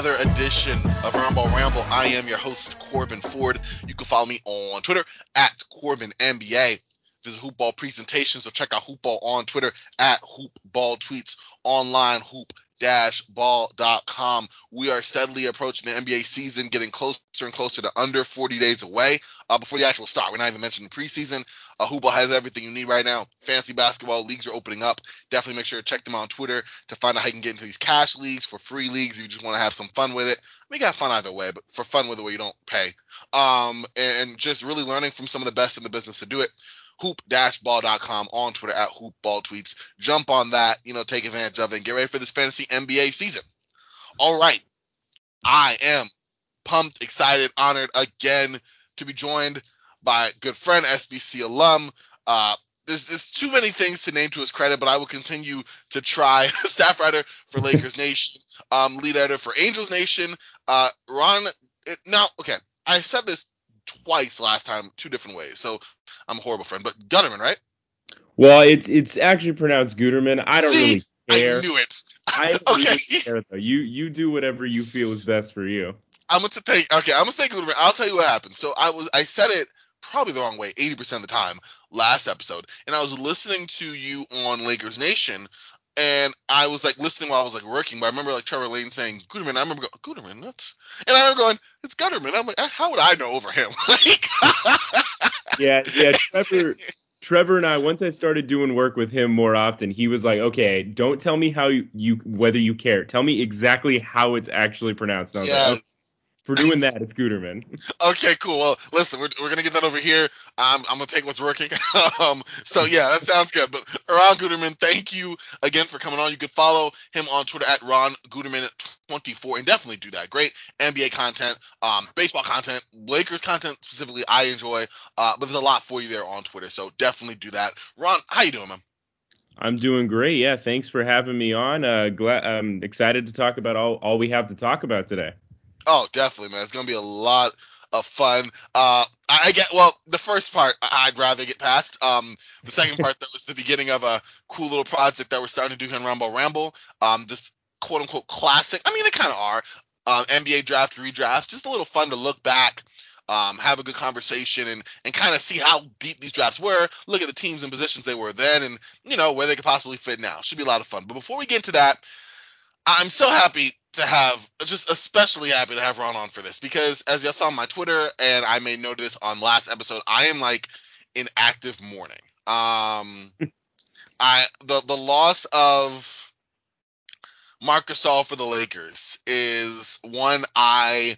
Another edition of Roundball Ramble. I am your host, Corbin Ford. You can follow me on Twitter at Corbin NBA. Visit Hoopball Presentations, so check out Hoopball on Twitter at Hoopball Tweets, online hoop ball.com. We are steadily approaching the NBA season, getting closer and closer to under 40 days away uh, before the actual start. We're not even mentioning preseason. Uh, has everything you need right now. Fantasy basketball leagues are opening up. Definitely make sure to check them out on Twitter to find out how you can get into these cash leagues for free leagues if you just want to have some fun with it. We got fun either way, but for fun with it where you don't pay. Um, and just really learning from some of the best in the business to do it hoop-ball.com on Twitter at hoopballtweets. Jump on that, you know, take advantage of it and get ready for this fantasy NBA season. All right. I am pumped, excited, honored again to be joined by good friend, SBC alum. Uh, there's, there's too many things to name to his credit, but I will continue to try. Staff writer for Lakers Nation, um, lead editor for Angels Nation. Uh, Ron, it, now, okay, I said this twice last time, two different ways. So I'm a horrible friend, but Gutterman, right? Well, it's it's actually pronounced Guterman. I don't See, really care. I knew it. I okay. really care though. You you do whatever you feel is best for you. I'm gonna take okay. I'm gonna say Gutterman. I'll tell you what happened. So I was I said it probably the wrong way 80% of the time last episode, and I was listening to you on Lakers Nation, and I was like listening while I was like working. But I remember like Trevor Lane saying Guterman. I remember going Guterman. That's and I remember going it's Gutterman. I'm like uh, how would I know over him? like Yeah, yeah. Trevor Trevor and I once I started doing work with him more often, he was like, "Okay, don't tell me how you, you whether you care. Tell me exactly how it's actually pronounced." And I was like, "Okay, "For doing that, it's Guterman." Okay, cool. Well, listen, we're, we're gonna get that over here. Um, I'm gonna take what's working. um, so yeah, that sounds good. But Ron Guterman, thank you again for coming on. You could follow him on Twitter at Ron Guterman24 and definitely do that. Great NBA content, um, baseball content, Lakers content specifically. I enjoy. Uh, but there's a lot for you there on Twitter, so definitely do that. Ron, how you doing, man? I'm doing great. Yeah, thanks for having me on. Uh, glad I'm excited to talk about all all we have to talk about today. Oh, definitely, man. It's gonna be a lot of fun. Uh, I get well. The first part I'd rather get past. Um, the second part that was the beginning of a cool little project that we're starting to do here in Roundball Ramble. Um, this quote unquote classic. I mean, they kind of are. Um, NBA draft redrafts. Just a little fun to look back. Um, have a good conversation and, and kind of see how deep these drafts were. Look at the teams and positions they were then, and you know where they could possibly fit now. Should be a lot of fun. But before we get into that, I'm so happy to have, just especially happy to have Ron on for this because as y'all saw on my Twitter and I made note of this on last episode, I am like in active mourning. Um, I the the loss of Marc Gasol for the Lakers is one I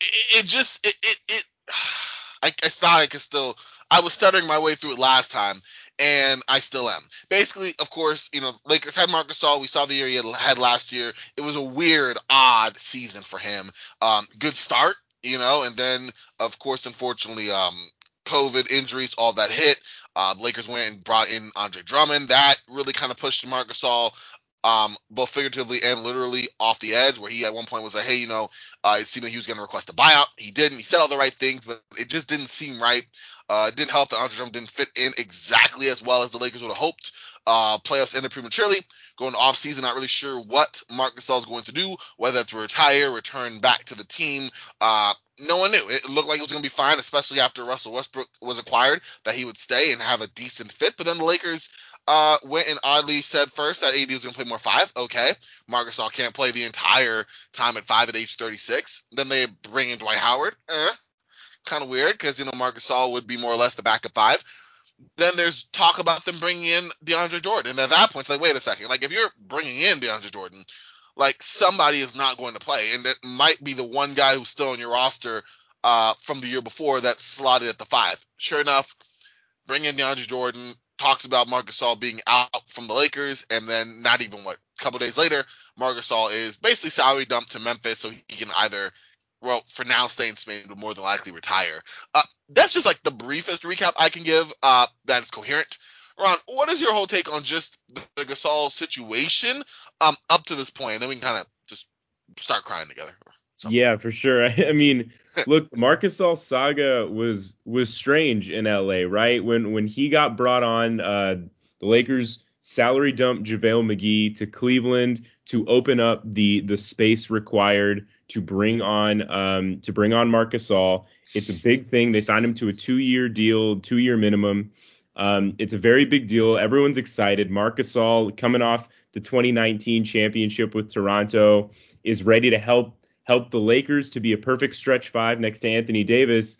it, it just it it, it I, I thought I could still I was stuttering my way through it last time and I still am. Basically, of course, you know, Lakers had Marc Gasol. We saw the year he had, last year. It was a weird, odd season for him. Um, good start, you know, and then of course, unfortunately, um, COVID injuries, all that hit. Uh, Lakers went and brought in Andre Drummond. That really kind of pushed Marc Gasol, um, both figuratively and literally off the edge, where he at one point was like, hey, you know, uh, it seemed like he was going to request a buyout. He didn't. He said all the right things, but it just didn't seem right. Uh, it didn't help that Andre Drummond didn't fit in exactly as well as the Lakers would have hoped. Uh, playoffs ended prematurely. Going off season, not really sure what Marc Gasol is going to do, whether to retire, return back to the team. Uh, no one knew. It looked like it was going to be fine, especially after Russell Westbrook was acquired, that he would stay and have a decent fit. But then the Lakers uh, went and oddly said first that AD was going to play more five. Okay, Marc Gasol can't play the entire time at five at age 36. Then they bring in Dwight Howard. Eh, kind of weird because you know Marc Gasol would be more or less the backup five. Then there's talk about them bringing in DeAndre Jordan, and at that point, like, wait a second, like if you're bringing in DeAndre Jordan, like somebody is not going to play, and it might be the one guy who's still on your roster uh, from the year before that's slotted at the five. Sure enough, bring in DeAndre Jordan. Talks about Marc Gasol being out from the Lakers, and then not even what a couple days later, Marc Gasol is basically salary dumped to Memphis, so he can either, well, for now stay in Spain, but more than likely retire. Uh, that's just like the briefest recap I can give. Uh, that is coherent. Ron, what is your whole take on just the, Gasol situation um, up to this point? And then we can kind of just start crying together. Yeah, for sure. I, mean, look, Marc Gasol Saga was was strange in LA, right? When when he got brought on, uh, the Lakers salary dumped JaVale McGee to Cleveland to open up the the space required to bring on um, to bring on Marc Gasol. It's a big thing. They signed him to a two year deal, two year minimum. Um, it's a very big deal. Everyone's excited. Marc Gasol coming off the 2019 championship with Toronto is ready to help help the Lakers to be a perfect stretch five next to Anthony Davis.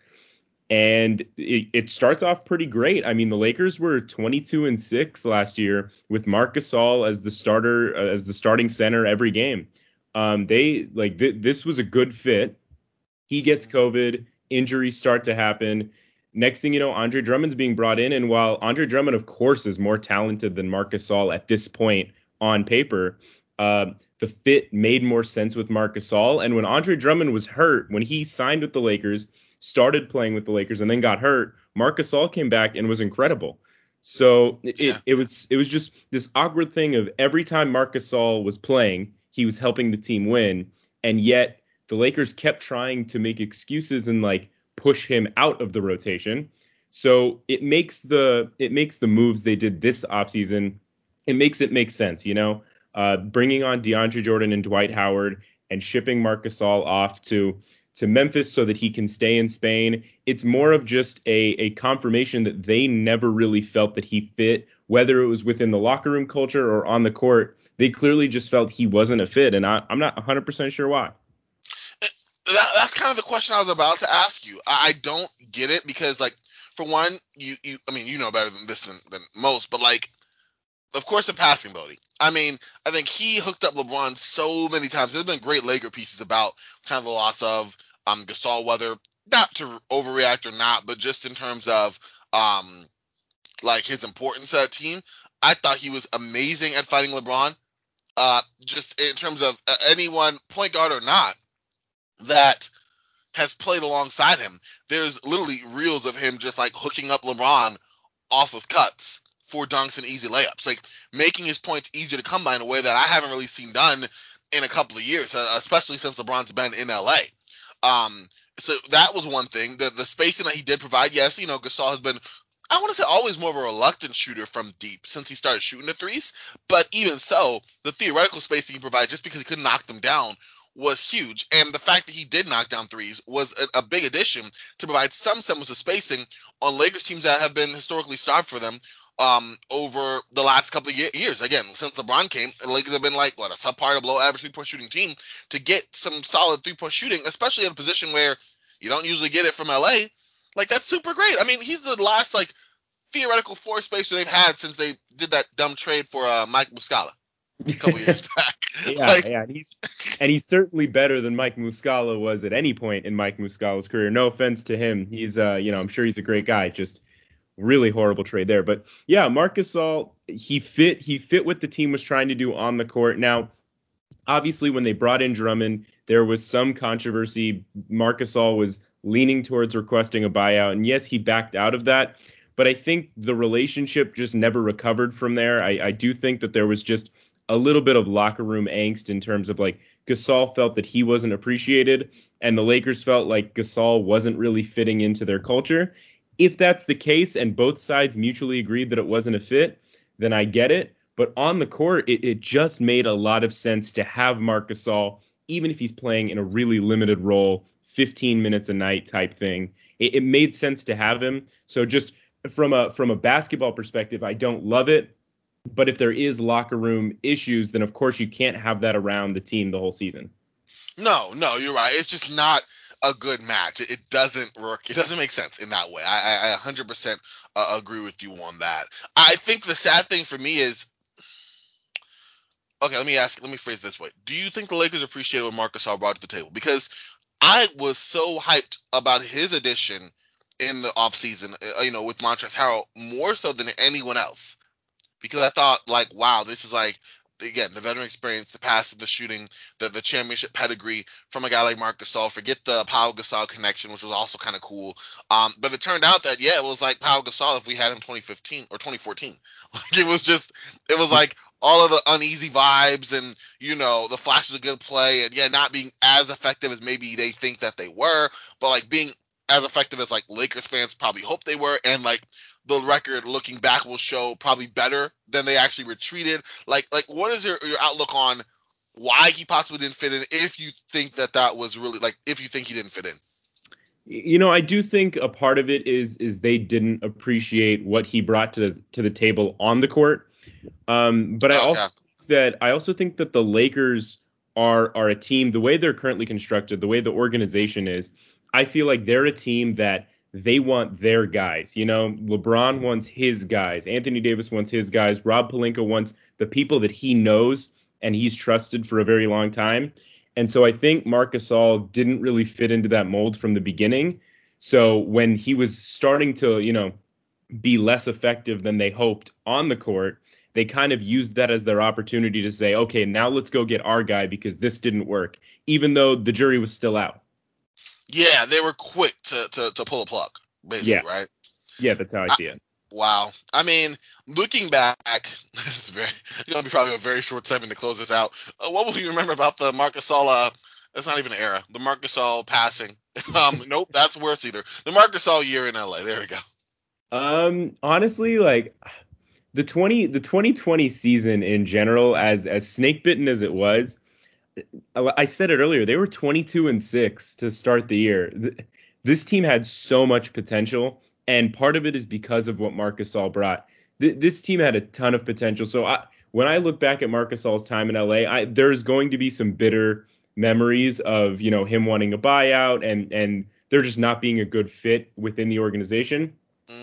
And it, it starts off pretty great. I mean, the Lakers were 22 and six last year with Marc Gasol as the starter, uh, as the starting center every game. Um, they like th- this was a good fit. He gets COVID, injuries start to happen. Next thing you know, Andre Drummond's being brought in, and while Andre Drummond, of course, is more talented than Marc Gasol at this point on paper, uh, the fit made more sense with Marc Gasol. And when Andre Drummond was hurt, when he signed with the Lakers, started playing with the Lakers, and then got hurt, Marc Gasol came back and was incredible. So it, yeah. it, it was it was just this awkward thing of every time Marc Gasol was playing, he was helping the team win, and yet the Lakers kept trying to make excuses and like push him out of the rotation. So it makes the it makes the moves they did this offseason, it makes it make sense, you know uh, bringing on DeAndre Jordan and Dwight Howard and shipping Marc Gasol off to to Memphis so that he can stay in Spain. It's more of just a, a confirmation that they never really felt that he fit, whether it was within the locker room culture or on the court. They clearly just felt he wasn't a fit, and I, am not 100% sure why. That, that's kind of the question I was about to ask you. I, I don't get it because, like, for one, you, you I mean, you know better than this than, than most, but like, of course, the passing ability. I mean, I think he hooked up LeBron so many times. There's been great Laker pieces about kind of the loss of um, Gasol, whether not to overreact or not, but just in terms of um, like his importance to that team. I thought he was amazing at fighting LeBron. Uh, just in terms of uh, anyone, point guard or not, that has played alongside him. There's literally reels of him just like hooking up LeBron off of cuts for dunks and easy layups, like making his points easier to come by in a way that I haven't really seen done in a couple of years, uh, especially since LeBron's been in LA. Um, so that was one thing. The the spacing that he did provide, yes, you know, Gasol has been I want to say always more of a reluctant shooter from deep since he started shooting the threes. But even so, the theoretical spacing he provided just because he couldn't knock them down was huge. And the fact that he did knock down threes was a, a, big addition to provide some semblance of spacing on Lakers teams that have been historically starved for them um, over the last couple of years. Again, since LeBron came, the Lakers have been like what a subpar to below average three point shooting team. To get some solid three point shooting, especially in a position where you don't usually get it from LA, like that's super great. I mean, he's the last like theoretical floor spacer they've had since they did that dumb trade for uh, Mike Muscala a couple years back. yeah, like, yeah, and he's and he's certainly better than Mike Muscala was at any point in Mike Muscala's career. No offense to him, he's uh, you know, I'm sure he's a great guy. Just really horrible trade there. But yeah, Marc Gasol, he fit he fit what the team was trying to do on the court. Now, obviously, when they brought in Drummond, there was some controversy. Marc Gasol was leaning towards requesting a buyout, and yes, he backed out of that. But I think the relationship just never recovered from there. I, I do think that there was just a little bit of locker room angst in terms of like Gasol felt that he wasn't appreciated, and the Lakers felt like Gasol wasn't really fitting into their culture if that's the case and both sides mutually agreed that it wasn't a fit, then I get it. But on the court, it, it just made a lot of sense to have Marc Gasol, even if he's playing in a really limited role, 15 minutes a night type thing. It, it made sense to have him. So just from a from a basketball perspective, I don't love it. But if there is locker room issues, then of course you can't have that around the team the whole season. No, no, you're right. It's just not a good match. It, doesn't work. It doesn't make sense in that way. I, I, I 100% uh, agree with you on that. I think the sad thing for me is. Okay, let me ask. Let me phrase this way. Do you think the Lakers appreciated what Marc Gasol brought to the table? Because I was so hyped about his addition in the offseason, uh, you know, with Montrezl Harrell more so than anyone else. Because I thought, like, wow, this is like again the veteran experience, the passing, the shooting, the the championship pedigree from a guy like Marc Gasol. Forget the Paul Gasol connection, which was also kind of cool. Um, but it turned out that yeah, it was like Paul Gasol if we had him 2015 or 2014. Like it was just it was like all of the uneasy vibes and you know the flashes of good play and yeah, not being as effective as maybe they think that they were, but like being as effective as like Lakers fans probably hope they were, and like the record looking back will show probably better than they actually retreated. Like like what is your your outlook on why he possibly didn't fit in if you think that that was really like if you think he didn't fit in? You know, I do think a part of it is is they didn't appreciate what he brought to to the table on the court. Um, but I oh, also that I also think that the Lakers are are a team the way they're currently constructed, the way the organization is. I feel like they're a team that they want their guys. You know, LeBron wants his guys. Anthony Davis wants his guys. Rob Pelinka wants the people that he knows and he's trusted for a very long time. And so I think Marc Gasol didn't really fit into that mold from the beginning. So when he was starting to, you know, be less effective than they hoped on the court, they kind of used that as their opportunity to say, okay, now let's go get our guy because this didn't work, even though the jury was still out. Yeah, they were quick to to, to pull a plug, basically, yeah. right? Yeah, that's how I see it. Wow. I mean, looking back, it's very it's gonna be probably a very short segment to close this out. Uh, what will you remember about the Marc Gasol? Uh, that's not even an era. The Marc Gasol passing. um, nope, that's worse either. The Marc Gasol year in LA. There we go. Um, honestly, like the 20 the 2020 season in general, as as snake bitten as it was, I said it earlier. They were 22 and six to start the year. This team had so much potential, and part of it is because of what Marc Gasol brought. This team had a ton of potential. So I, when I look back at Marc Gasol's time in LA, I, there's going to be some bitter memories of you know him wanting a buyout and and there just not being a good fit within the organization.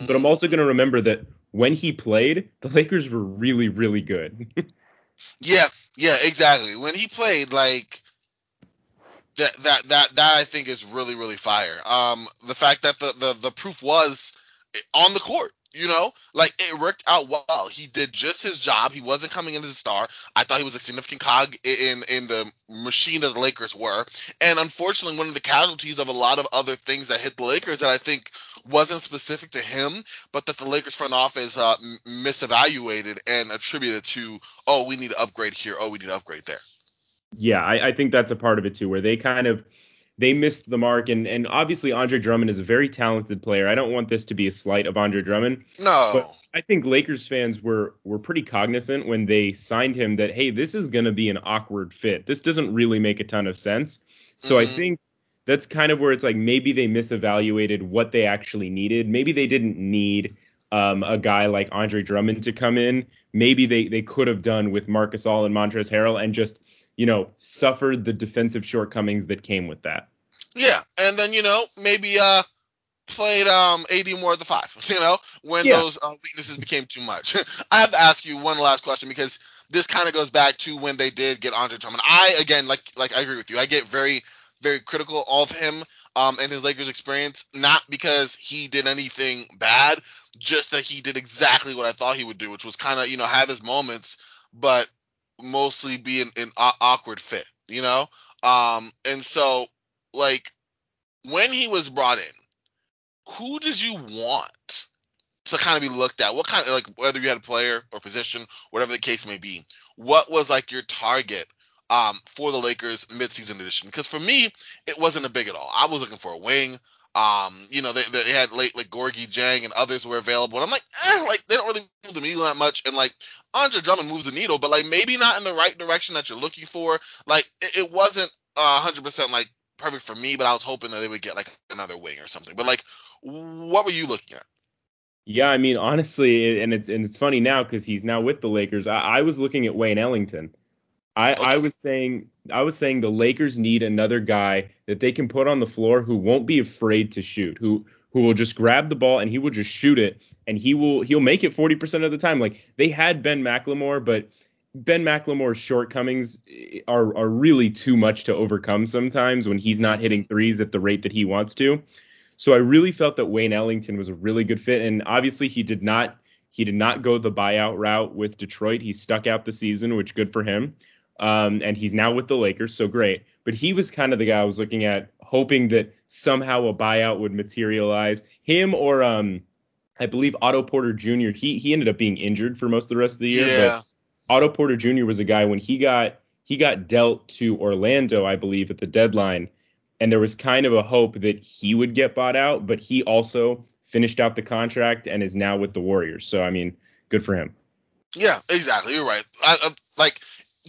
But I'm also going to remember that when he played, the Lakers were really really good. yeah, yeah, exactly. When he played, like that that that that I think is really really fire. Um, the fact that the the the proof was on the court. You know, like it worked out well. He did just his job. He wasn't coming in as a star. I thought he was a significant cog in in the machine that the Lakers were. And unfortunately, one of the casualties of a lot of other things that hit the Lakers that I think wasn't specific to him, but that the Lakers front office uh, misevaluated and attributed to, oh, we need to upgrade here, oh, we need to upgrade there. Yeah, I, I think that's a part of it too, where they kind of they missed the mark, and and obviously Andre Drummond is a very talented player. I don't want this to be a slight of Andre Drummond. No. But I think Lakers fans were were pretty cognizant when they signed him that hey, this is going to be an awkward fit. This doesn't really make a ton of sense. So mm-hmm. I think that's kind of where it's like maybe they misevaluated what they actually needed. Maybe they didn't need um, a guy like Andre Drummond to come in. Maybe they they could have done with Marc Gasol and Montrezl Harrell and just you know suffered the defensive shortcomings that came with that. Yeah, and then you know maybe uh played um AD more at the five. You know when yeah. those uh, weaknesses became too much. I have to ask you one last question because this kind of goes back to when they did get Andre Drummond. I again like like I agree with you. I get very very critical of him um, and his Lakers experience, not because he did anything bad, just that he did exactly what I thought he would do, which was kind of you know have his moments, but mostly be an, an awkward fit, you know. Um, and so like when he was brought in, who did you want to kind of be looked at? What kind of like whether you had a player or position, whatever the case may be, what was like your target um, for the Lakers midseason edition. Because for me, it wasn't a big at all. I was looking for a wing. Um, you know, they, they had late like Gorgui Dieng and others were available. And I'm like, eh, like they don't really move the needle that much. And like Andre Drummond moves the needle, but like maybe not in the right direction that you're looking for. Like it, it wasn't uh, 100% like perfect for me, but I was hoping that they would get like another wing or something. But like, what were you looking at? Yeah, I mean, honestly, and it's and it's funny now because he's now with the Lakers. I, I was looking at Wayne Ellington. I, I was saying I was saying the Lakers need another guy that they can put on the floor who won't be afraid to shoot, who who will just grab the ball and he will just shoot it and he will he'll make it 40% of the time. Like they had Ben McLemore, but Ben McLemore's shortcomings eh, are are really too much to overcome sometimes when he's not hitting threes at the rate that he wants to. So I really felt that Wayne Ellington was a really good fit and obviously he did not He did not go the buyout route with Detroit. He stuck out the season, which good for him. Um, and he's now with the Lakers, so great. But he was kind of the guy I was looking at, hoping that somehow a buyout would materialize. Him or um, I believe Otto Porter Jr. He he ended up being injured for most of the rest of the year. Yeah. But Otto Porter Jr. was a guy when he got he got dealt to Orlando, I believe, at the deadline, and there was kind of a hope that he would get bought out, but he also finished out the contract and is now with the Warriors. So I mean, good for him. Yeah, exactly. You're right. I, I, like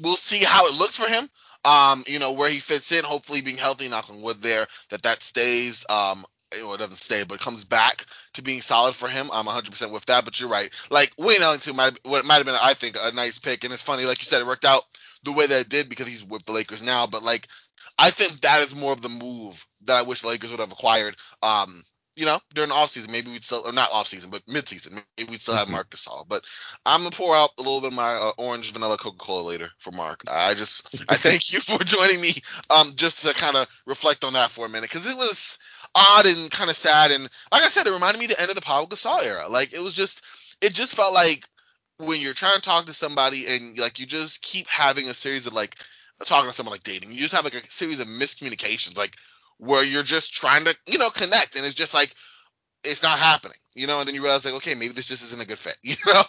we'll see how it looks for him. Um, you know where he fits in. Hopefully, being healthy, knock on wood, there that that stays. Um, well, it doesn't stay, but comes back to being solid for him. I'm 100% with that. But you're right. Like Wayne Ellington might what might have been, I think, a nice pick. And it's funny, like you said, it worked out the way that it did because he's with the Lakers now. But like, I think that is more of the move that I wish Lakers would have acquired. Um, you know, during the offseason, maybe we'd still, or not offseason, but midseason, maybe we'd still have Marc Gasol. But I'm gonna pour out a little bit of my uh, orange vanilla Coca-Cola later for Mark. I just, I thank you for joining me, um, just to kind of reflect on that for a minute, because it was odd and kind of sad, and like I said, it reminded me the end of the Paul Gasol era. Like it was just, it just felt like when you're trying to talk to somebody and like you just keep having a series of like talking to someone like dating, you just have like a series of miscommunications, like where you're just trying to, you know, connect, and it's just like it's not happening, you know, and then you realize like, okay, maybe this just isn't a good fit, you know.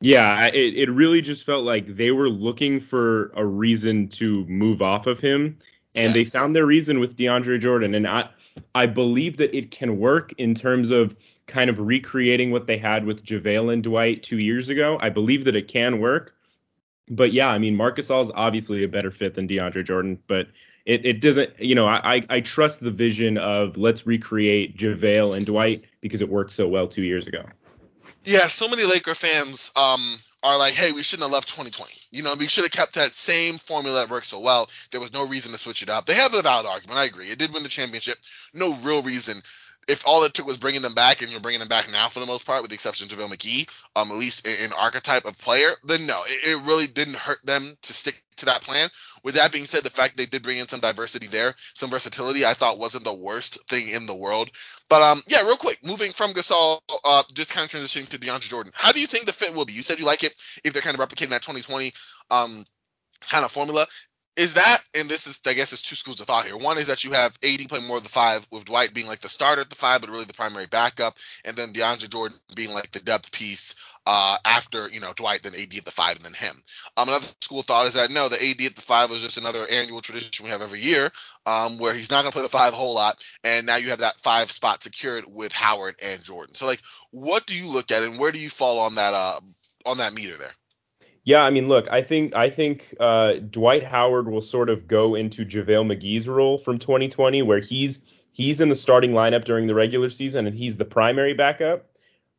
Yeah, it, it really just felt like they were looking for a reason to move off of him, and yes. they found their reason with DeAndre Jordan. And I I believe that it can work in terms of kind of recreating what they had with JaVale and Dwight two years ago. I believe that it can work. But yeah, I mean, Marcus is obviously a better fit than DeAndre Jordan, but it, it doesn't, you know, I, I trust the vision of let's recreate JaVale and Dwight because it worked so well two years ago. Yeah, so many Laker fans um, are like, hey, we shouldn't have left 2020. You know, we should have kept that same formula that worked so well. There was no reason to switch it up. They have a valid argument. I agree. It did win the championship. No real reason. If all it took was bringing them back, and you're bringing them back now for the most part, with the exception of JaVale McGee, um, at least in, in archetype of player, then no, it, it really didn't hurt them to stick to that plan. With that being said, the fact they did bring in some diversity there, some versatility, I thought wasn't the worst thing in the world. But um, yeah, real quick, moving from Gasol, uh, just kind of transitioning to DeAndre Jordan. How do you think the fit will be? You said you like it if they're kind of replicating that 2020 um kind of formula. Is that and this is I guess there's two schools of thought here. One is that you have AD playing more of the five, with Dwight being like the starter at the five, but really the primary backup, and then DeAndre Jordan being like the depth piece uh, after you know Dwight, then AD at the five, and then him. Um, another school of thought is that no, the AD at the five was just another annual tradition we have every year, um, where he's not going to play the five a whole lot, and now you have that five spot secured with Howard and Jordan. So like, what do you look at, and where do you fall on that uh, on that meter there? Yeah, I mean, look, I think I think uh, Dwight Howard will sort of go into JaVale McGee's role from 2020, where he's he's in the starting lineup during the regular season and he's the primary backup.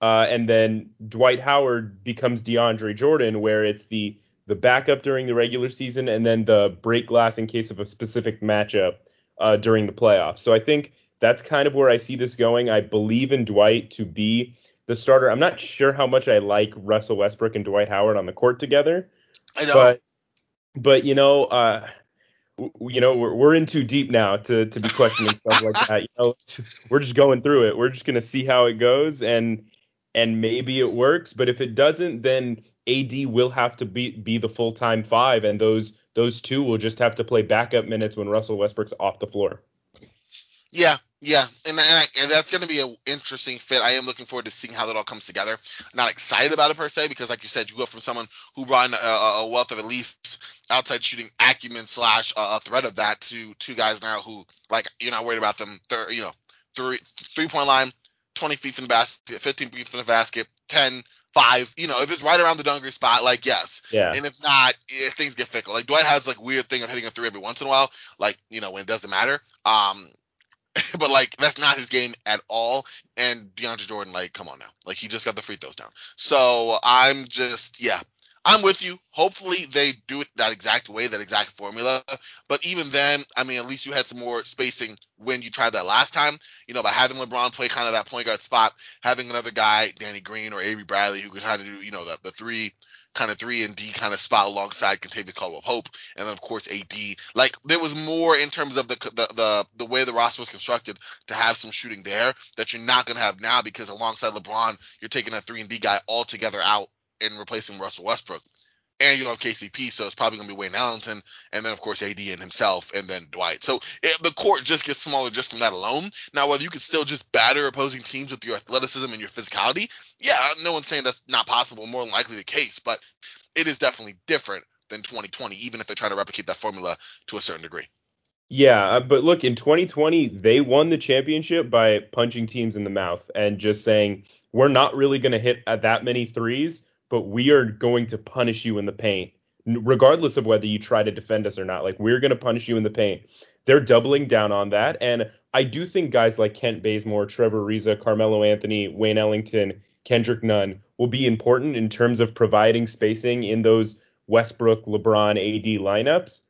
Uh, and then Dwight Howard becomes DeAndre Jordan, where it's the the backup during the regular season and then the break glass in case of a specific matchup uh, during the playoffs. So I think that's kind of where I see this going. I believe in Dwight to be the starter. I'm not sure how much I like Russell Westbrook and Dwight Howard on the court together. I know. But, but you know, uh, you know, we're, we're in too deep now to, to be questioning stuff like that. You know, we're just going through it. We're just gonna see how it goes, and and maybe it works. But if it doesn't, then AD will have to be be the full time five, and those those two will just have to play backup minutes when Russell Westbrook's off the floor. Yeah, yeah, and, and, and that's going to be an interesting fit. I am looking forward to seeing how that all comes together. not excited about it per se because, like you said, you go from someone who brought in a, a wealth of at least outside shooting acumen slash a threat of that to two guys now who, like, you're not worried about them. Thir- you know, three three point line, 20 feet from the basket, 15 feet from the basket, 10, five. You know, if it's right around the dunker spot, like yes. Yeah. And if not, if things get fickle. Like Dwight has like weird thing of hitting a three every once in a while, like you know when it doesn't matter. Um, but like that's not his game at all. And DeAndre Jordan, like, come on now, like he just got the free throws down. So I'm just, yeah, I'm with you. Hopefully they do it that exact way, that exact formula. But even then, I mean, at least you had some more spacing when you tried that last time. You know, by having LeBron play kind of that point guard spot, having another guy, Danny Green or Avery Bradley, who could try to do, you know, the, the three kind of three and D kind of spot alongside Kentavious Caldwell Pope, and then of course AD. Like there was more in terms of the the the, the way the roster was constructed to have some shooting there that you're not gonna have now because alongside LeBron, you're taking a three and D guy altogether out and replacing Russell Westbrook and you don't have KCP, so it's probably going to be Wayne Ellington, and then of course AD and himself, and then Dwight. So it, the court just gets smaller just from that alone. Now, whether you could still just batter opposing teams with your athleticism and your physicality, yeah, no one's saying that's not possible. More than likely the case, but it is definitely different than 2020, even if they're trying to replicate that formula to a certain degree. Yeah, uh, but look, in 2020, they won the championship by punching teams in the mouth and just saying, we're not really going to hit at that many threes but we are going to punish you in the paint, regardless of whether you try to defend us or not. Like we're going to punish you in the paint. They're doubling down on that, and I do think guys like Kent Bazemore, Trevor Ariza, Carmelo Anthony, Wayne Ellington, Kendrick Nunn will be important in terms of providing spacing in those Westbrook, LeBron, AD lineups.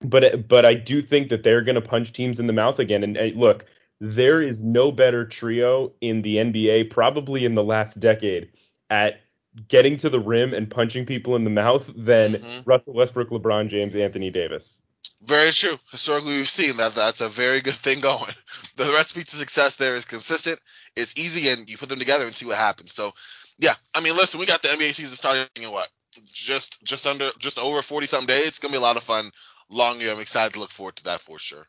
But but I do think that they're going to punch teams in the mouth again. And, and look, there is no better trio in the NBA, probably in the last decade, at getting to the rim and punching people in the mouth than mm-hmm. Russell Westbrook, LeBron James, Anthony Davis. Very true. Historically, we've seen that that's a very good thing going. The recipe to success there is consistent. It's easy, and you put them together and see what happens. So, yeah, I mean, listen, we got the NBA season starting in what, just just under, just over 40 something days. It's gonna be a lot of fun. Long year. I'm excited to look forward to that for sure.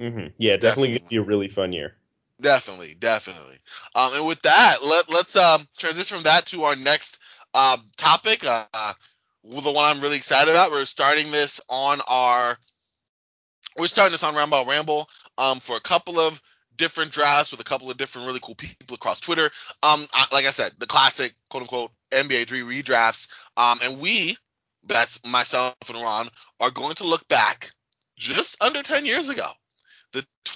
Mm-hmm. Yeah, definitely, definitely gonna be a really fun year. Definitely, definitely. Um, and with that, let let's um transition from that to our next uh, topic. Uh, the one I'm really excited about. We're starting this on our. We're starting this on Roundball Ramble um, for a couple of different drafts with a couple of different really cool people across Twitter. Um, I, like I said, the classic quote unquote NBA three redrafts. Um, and we, that's myself and Ron, are going to look back just under 10 years ago,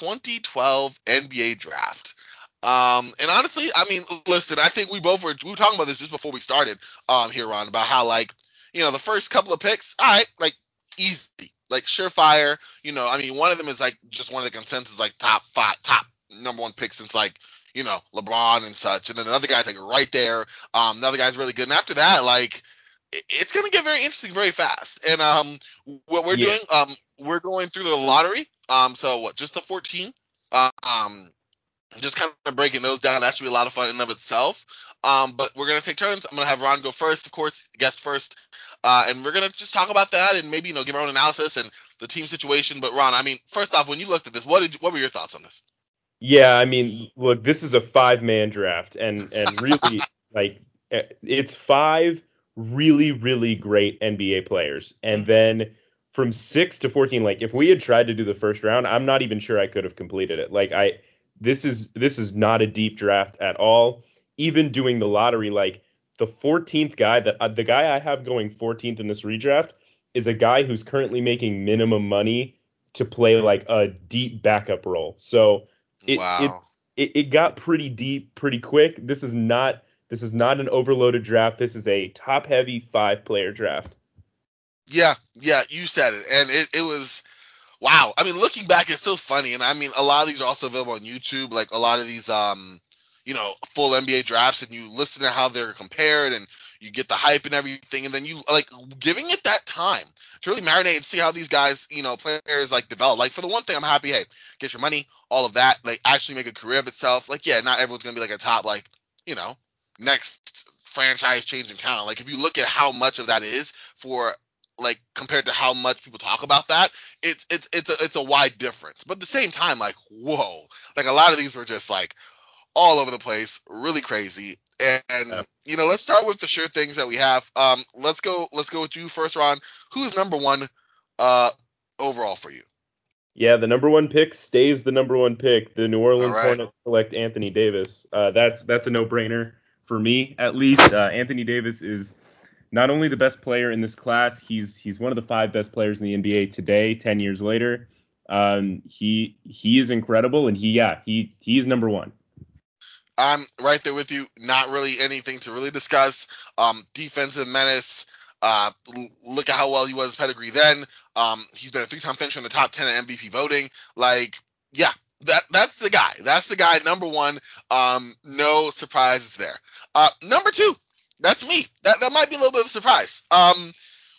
2012 NBA draft. Um, and honestly, I mean, listen, I think we both were we were talking about this just before we started um here on about how like you know the first couple of picks, all right, like easy, like surefire. You know, I mean, one of them is like just one of the consensus like top five, top number one pick since like you know LeBron and such, and then another guy's like right there. Um, another guy's really good, and after that, like it's gonna get very interesting very fast. And um, what we're yeah. doing, um, we're going through the lottery. Um, so what, just the 14? Um, just kind of breaking those down. That should be a lot of fun in and of itself. Um, but we're gonna take turns. I'm gonna have Ron go first, of course, guest first, uh, and we're gonna just talk about that and maybe you know give our own analysis and the team situation. But Ron, I mean, first off, when you looked at this, what did what were your thoughts on this? Yeah, I mean, look, this is a five man draft, and and really like it's five really really great NBA players, and mm-hmm. then from six to fourteen, like if we had tried to do the first round, I'm not even sure I could have completed it. Like I this is this is not a deep draft at all. Even doing the lottery, like the 14th guy that uh, the guy I have going 14th in this redraft is a guy who's currently making minimum money to play like a deep backup role. So it wow. it, it got pretty deep pretty quick. This is not this is not an overloaded draft. This is a top heavy five player draft. Yeah, yeah, you said it, and it, it was wow. I mean, looking back, it's so funny. And I mean, a lot of these are also available on YouTube. Like a lot of these, um, you know, full NBA drafts, and you listen to how they're compared, and you get the hype and everything, and then you like giving it that time to really marinate and see how these guys, you know, players like develop. Like for the one thing, I'm happy. Hey, get your money, all of that. Like actually make a career of itself. Like yeah, not everyone's gonna be like a top like, you know, next franchise changing talent. Like if you look at how much of that is for like compared to how much people talk about that, it's it's it's a it's a wide difference. But at the same time, like whoa, like a lot of these were just like all over the place, really crazy. And, yeah. you know, let's start with the sure things that we have. Um, let's go let's go with you first, Ron. Who's number one uh overall for you? Yeah, the number one pick stays the number one pick. The New Orleans right. Hornets select Anthony Davis. Uh, that's that's a no brainer for me, at least. Uh, Anthony Davis is not only the best player in this class, he's he's one of the five best players in the NBA today, ten years later. Um, he he is incredible, and he yeah he he's number one. I'm right there with you. Not really anything to really discuss. Um, defensive menace. Uh, look at how well he was pedigree then. Um, he's been a three-time finisher in the top ten at MVP voting. Like, yeah, that that's the guy. That's the guy. Number one. Um, no surprises there. Uh, number two, that's me. That that might be a little bit of a surprise. Um,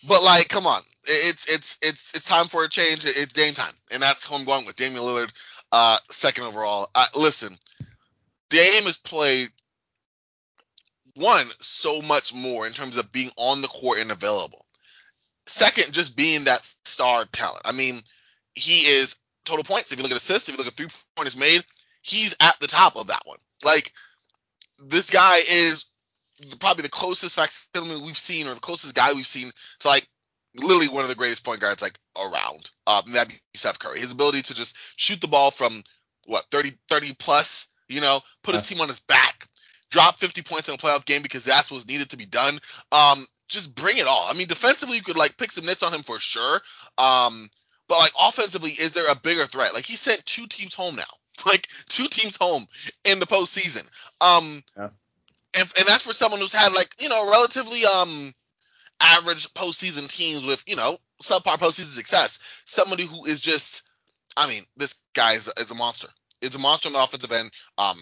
but like, come on, it's it's it's it's time for a change. It's game time, and that's who I'm going with. Damian Lillard, uh, second overall. Uh, listen, Dame has played one so much more in terms of being on the court and available. Second, just being that star talent. I mean, he is total points. If you look at assists, if you look at three pointers made, he's at the top of that one. Like this guy is probably the closest facsimile we've seen, or the closest guy we've seen to like literally one of the greatest point guards like around. Um, that'd be Steph Curry. His ability to just shoot the ball from what 30 30 plus, you know, put his team on his back, drop 50 points in a playoff game because that's what's needed to be done. Um, just bring it all. I mean, defensively you could like pick some nits on him for sure. Um, but like offensively, is there a bigger threat? Like he sent two teams home now. Like two teams home in the postseason. Um, yeah. And, and that's for someone who's had like you know relatively um average postseason teams with you know subpar postseason success. Somebody who is just, I mean, this guy is, is a monster. It's a monster on the offensive end. Um,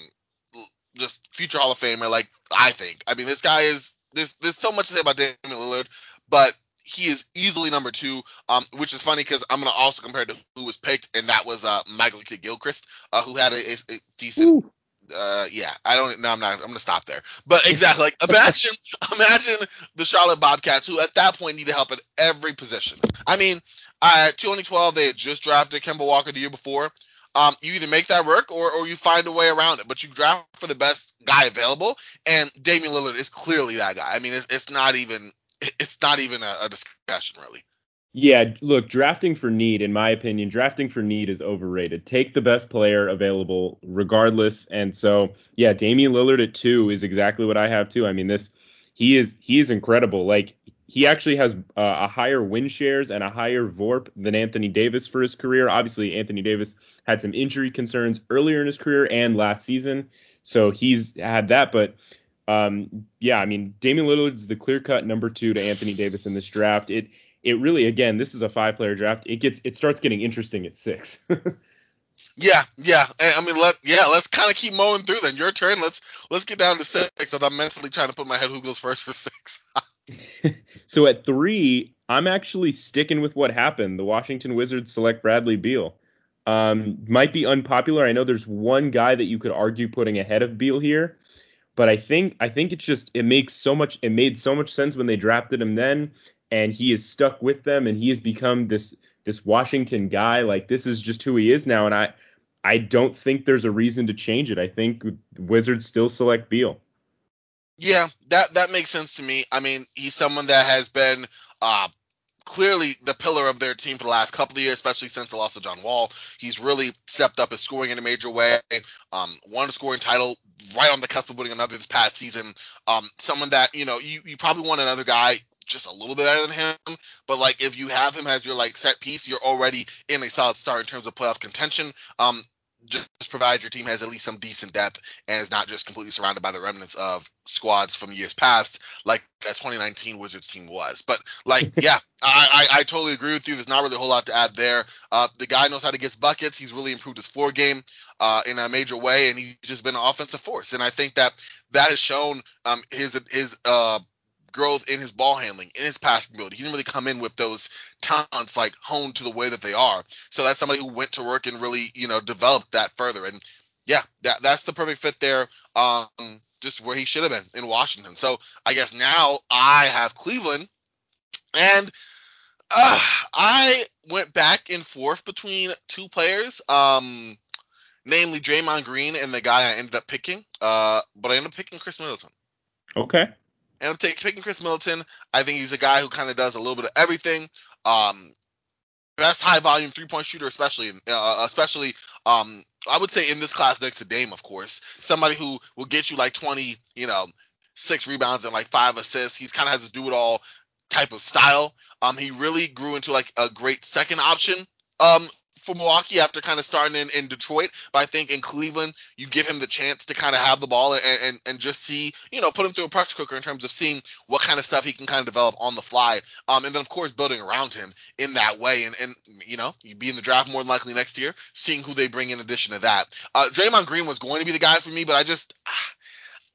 just future Hall of Famer. Like I think. I mean, this guy is. There's there's so much to say about Damian Lillard, but he is easily number two, um, which is funny because I'm gonna also compare to who was picked, and that was uh, Michael Kidd Gilchrist, uh, who had a, a, a decent. Uh, yeah, I don't. No, I'm not. I'm gonna stop there. But exactly, like imagine, imagine the Charlotte Bobcats, who at that point needed help at every position. I mean, uh, 2012 they had just drafted Kemba Walker the year before. Um, you either make that work or, or you find a way around it. But you draft for the best guy available, and Damian Lillard is clearly that guy. I mean, it's, it's not even it's not even a, a discussion really. Yeah, look, drafting for need, in my opinion, drafting for need is overrated. Take the best player available, regardless. And so, yeah, Damian Lillard at two is exactly what I have too. I mean, this he is he is incredible. Like he actually has uh, a higher win shares and a higher VORP than Anthony Davis for his career. Obviously, Anthony Davis had some injury concerns earlier in his career and last season, so he's had that. But um, yeah, I mean, Damian Lillard's the clear cut number two to Anthony Davis in this draft. It it really again, this is a five player draft. It gets it starts getting interesting at six. yeah, yeah. I mean, let yeah, let's kind of keep mowing through. Then your turn. Let's let's get down to six. I'm mentally trying to put my head who goes first for six. so at three, I'm actually sticking with what happened. The Washington Wizards select Bradley Beal. Um, might be unpopular. I know there's one guy that you could argue putting ahead of Beal here, but I think I think it's just it makes so much it made so much sense when they drafted him then, and he is stuck with them, and he has become this this Washington guy. Like this is just who he is now, and I I don't think there's a reason to change it. I think Wizards still select Beal. Yeah, that that makes sense to me. I mean, he's someone that has been uh, clearly the pillar of their team for the last couple of years, especially since the loss of John Wall. He's really stepped up his scoring in a major way. Um, won a scoring title right on the cusp of winning another this past season. Um, someone that you know you, you probably want another guy just a little bit better than him. But like if you have him as your like set piece, you're already in a solid start in terms of playoff contention. Um, just provide your team has at least some decent depth and is not just completely surrounded by the remnants of squads from years past, like that 2019 Wizards team was. But like, yeah, I, I, I totally agree with you. There's not really a whole lot to add there. Uh, the guy knows how to get buckets. He's really improved his floor game uh, in a major way, and he's just been an offensive force. And I think that that has shown um, his his uh, growth in his ball handling, in his passing ability. He didn't really come in with those talents like honed to the way that they are. So that's somebody who went to work and really, you know, developed that further. And yeah, that that's the perfect fit there. Um, just where he should have been in Washington. So I guess now I have Cleveland, and uh, I went back and forth between two players. Um, namely Draymond Green and the guy I ended up picking. Uh, but I ended up picking Khris Middleton. Okay. And I'm taking Khris Middleton. I think he's a guy who kind of does a little bit of everything. Um, best high volume three point shooter, especially uh, especially um, I would say in this class next to Dame, of course, somebody who will get you like 20, you know, six rebounds and like five assists. He's kind of has a do it all type of style. Um, he really grew into like a great second option um for Milwaukee after kind of starting in, in Detroit. But I think in Cleveland, you give him the chance to kind of have the ball and, and, and just see, you know, put him through a pressure cooker in terms of seeing what kind of stuff he can kind of develop on the fly. Um, and then, of course, building around him in that way. And, and you know, you'd be in the draft more than likely next year, seeing who they bring in addition to that. Uh, Draymond Green was going to be the guy for me, but I just,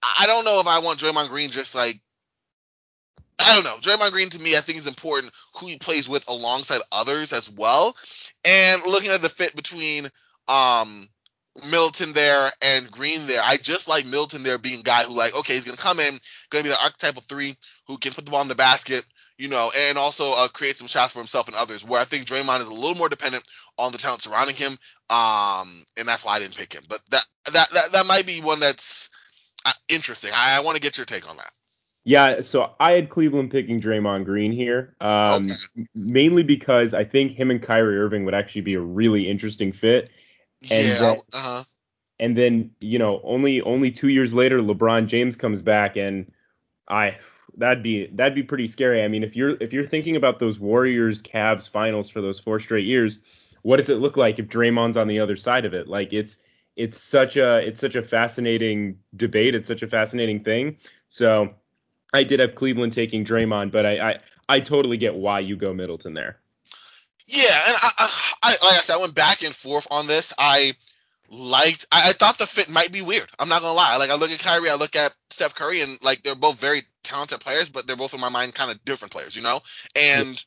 I don't know if I want Draymond Green just like I don't know. Draymond Green to me, I think is important who he plays with alongside others as well. And looking at the fit between um Middleton there and Green there, I just like Middleton there being a guy who like, okay, he's gonna come in, gonna be the archetypal three who can put the ball in the basket, you know, and also uh, create some shots for himself and others. Where I think Draymond is a little more dependent on the talent surrounding him, um, and that's why I didn't pick him. But that that that, that might be one that's uh, interesting. I, I want to get your take on that. Yeah, so I had Cleveland picking Draymond Green here, um, okay. mainly because I think him and Kyrie Irving would actually be a really interesting fit. And yeah. Then, uh-huh. And then you know, only only two years later, LeBron James comes back, and I that'd be that'd be pretty scary. I mean, if you're if you're thinking about those Warriors Cavs finals for those four straight years, what does it look like if Draymond's on the other side of it? Like it's it's such a it's such a fascinating debate. It's such a fascinating thing. So I did have Cleveland taking Draymond, but I, I I totally get why you go Middleton there. Yeah, and I, I, like I said, I went back and forth on this. I liked, I, I, thought the fit might be weird. I'm not gonna lie. Like I look at Kyrie, I look at Steph Curry, and like they're both very talented players, but they're both in my mind kind of different players, you know. And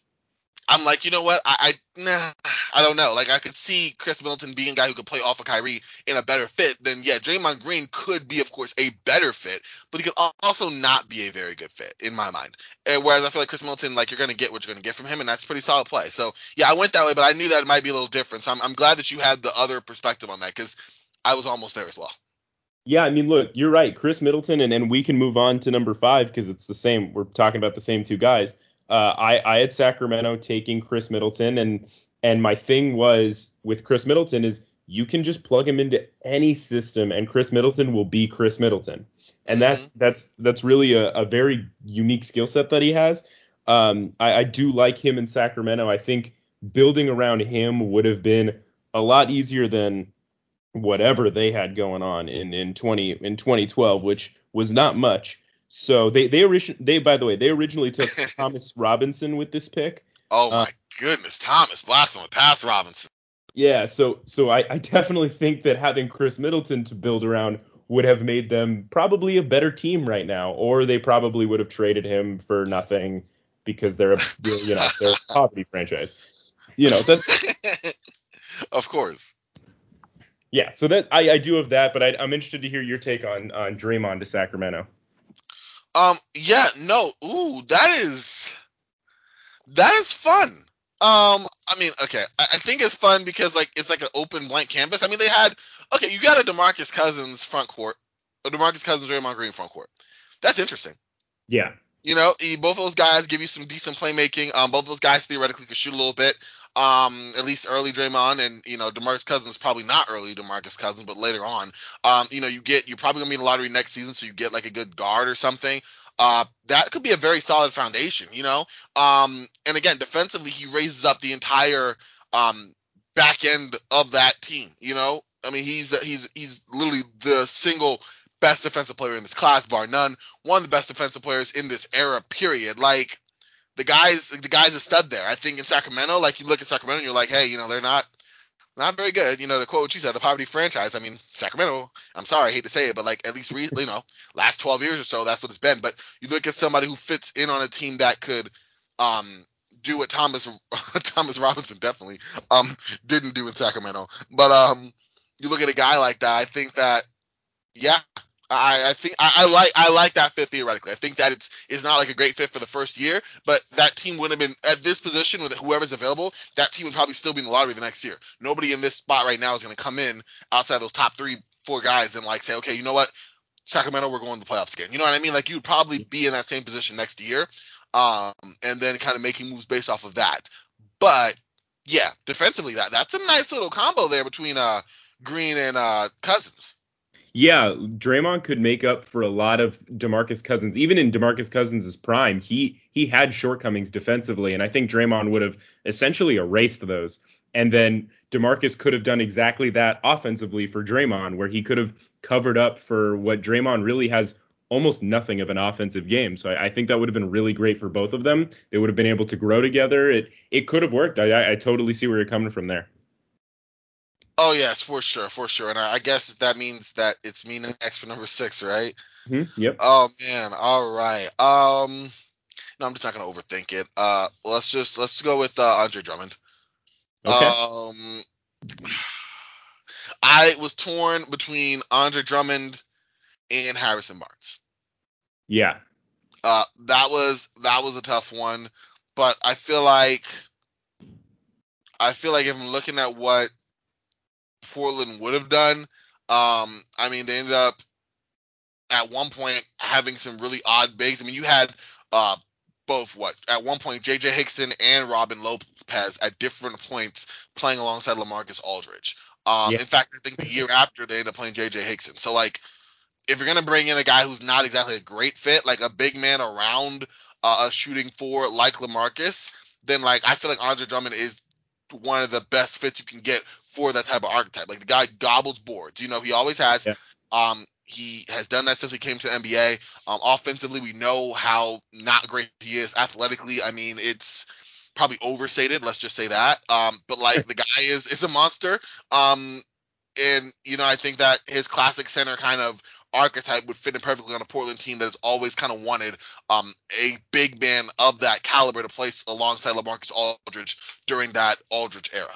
I'm like, you know what? I, I nah, I don't know. Like I could see Khris Middleton being a guy who could play off of Kyrie in a better fit. Then yeah, Draymond Green could be, of course, a better fit, but he could also not be a very good fit in my mind. And whereas I feel like Khris Middleton, like you're gonna get what you're gonna get from him, and that's pretty solid play. So yeah, I went that way, but I knew that it might be a little different. So I'm, I'm glad that you had the other perspective on that because I was almost there as well. Yeah, I mean, look, you're right, Khris Middleton, and, and we can move on to number five because it's the same. We're talking about the same two guys. Uh, I I had Sacramento taking Khris Middleton, and and my thing was with Khris Middleton is you can just plug him into any system, and Khris Middleton will be Khris Middleton, and that's mm-hmm. that's that's really a, a very unique skill set that he has. Um, I, I do like him in Sacramento. I think building around him would have been a lot easier than whatever they had going on in in 20 in 2012, which was not much. So they they originally they by the way they originally took Thomas Robinson with this pick. Oh uh, my uh, goodness, Thomas blast on the pass Robinson. Yeah, so so I, I definitely think that having Khris Middleton to build around would have made them probably a better team right now, or they probably would have traded him for nothing because they're a you know they're a poverty franchise. You know that's of course. Yeah, so that I, I do have that, but I, I'm interested to hear your take on on Draymond to Sacramento. Um, yeah, no, ooh, that is that is fun. Um, I mean, okay, I, I think it's fun because like it's like an open blank canvas. I mean, they had okay, you got a Demarcus Cousins front court, a Demarcus Cousins Draymond Green front court. That's interesting. Yeah. You know, both of those guys give you some decent playmaking. Um, both of those guys theoretically could shoot a little bit. Um, at least early Draymond and you know Demarcus Cousins probably not early Demarcus Cousins, but later on. Um, you know you get you're probably gonna be in the lottery next season, so you get like a good guard or something. Uh, that could be a very solid foundation, you know. Um, and again, defensively, he raises up the entire um back end of that team. You know, I mean, he's he's he's literally the single best defensive player in this class, bar none. One of the best defensive players in this era, period. Like the guys the guy's a stud there. I think in Sacramento, like you look at Sacramento and you're like, hey, you know, they're not not very good. You know, the quote what you said, the poverty franchise. I mean, Sacramento. I'm sorry, I hate to say it, but like at least re- you know, last 12 years or so, that's what it's been. But you look at somebody who fits in on a team that could um do what Thomas Thomas Robinson definitely um didn't do in Sacramento. But um you look at a guy like that, I think that yeah, I, I think I, I, like I like that fit theoretically. I think that it's it's not like a great fit for the first year, but that team would have been at this position with whoever's available. That team would probably still be in the lottery the next year. Nobody in this spot right now is going to come in outside those top three, four guys and like say, okay, you know what, Sacramento, we're going to the playoffs again. You know what I mean? Like you'd probably be in that same position next year, um, and then kind of making moves based off of that. But yeah, defensively, that that's a nice little combo there between uh Green and uh Cousins. Yeah, Draymond could make up for a lot of DeMarcus Cousins. Even in DeMarcus Cousins' prime, he he had shortcomings defensively, and I think Draymond would have essentially erased those. And then DeMarcus could have done exactly that offensively for Draymond, where he could have covered up for what Draymond really has almost nothing of an offensive game. So I, I, think that would have been really great for both of them. They would have been able to grow together. It it could have worked. I, I, I totally see where you're coming from there. Oh yes, for sure, for sure. And I, I guess that means that it's me next for number six, right? Mm-hmm. Yep. Oh man, all right. Um, no, I'm just not gonna overthink it. Uh, let's just let's go with uh, Andre Drummond. Okay. Um, I was torn between Andre Drummond and Harrison Barnes. yeah. Uh, that was that was a tough one, but I feel like I feel like if I'm looking at what Portland would have done, um, I mean they ended up at one point having some really odd bigs. I mean you had uh both what at one point JJ Hickson and Robin Lopez at different points playing alongside Lamarcus Aldridge. Um, Yeah. in fact, I think the year after they ended up playing JJ Hickson. So like if you're gonna bring in a guy who's not exactly a great fit, like a big man around uh, a shooting four like Lamarcus, then like I feel like Andre Drummond is one of the best fits you can get for that type of archetype. Like the guy gobbles boards. You know, he always has. Yeah. Um, he has done that since he came to the NBA. Um, offensively, we know how not great he is. Athletically, I mean, it's probably overstated. Let's just say that. Um, but like the guy is is a monster. Um, and you know, I think that his classic center kind of archetype would fit in perfectly on a Portland team that has always kind of wanted um, a big man of that caliber to place alongside LaMarcus Aldridge during that Aldridge era.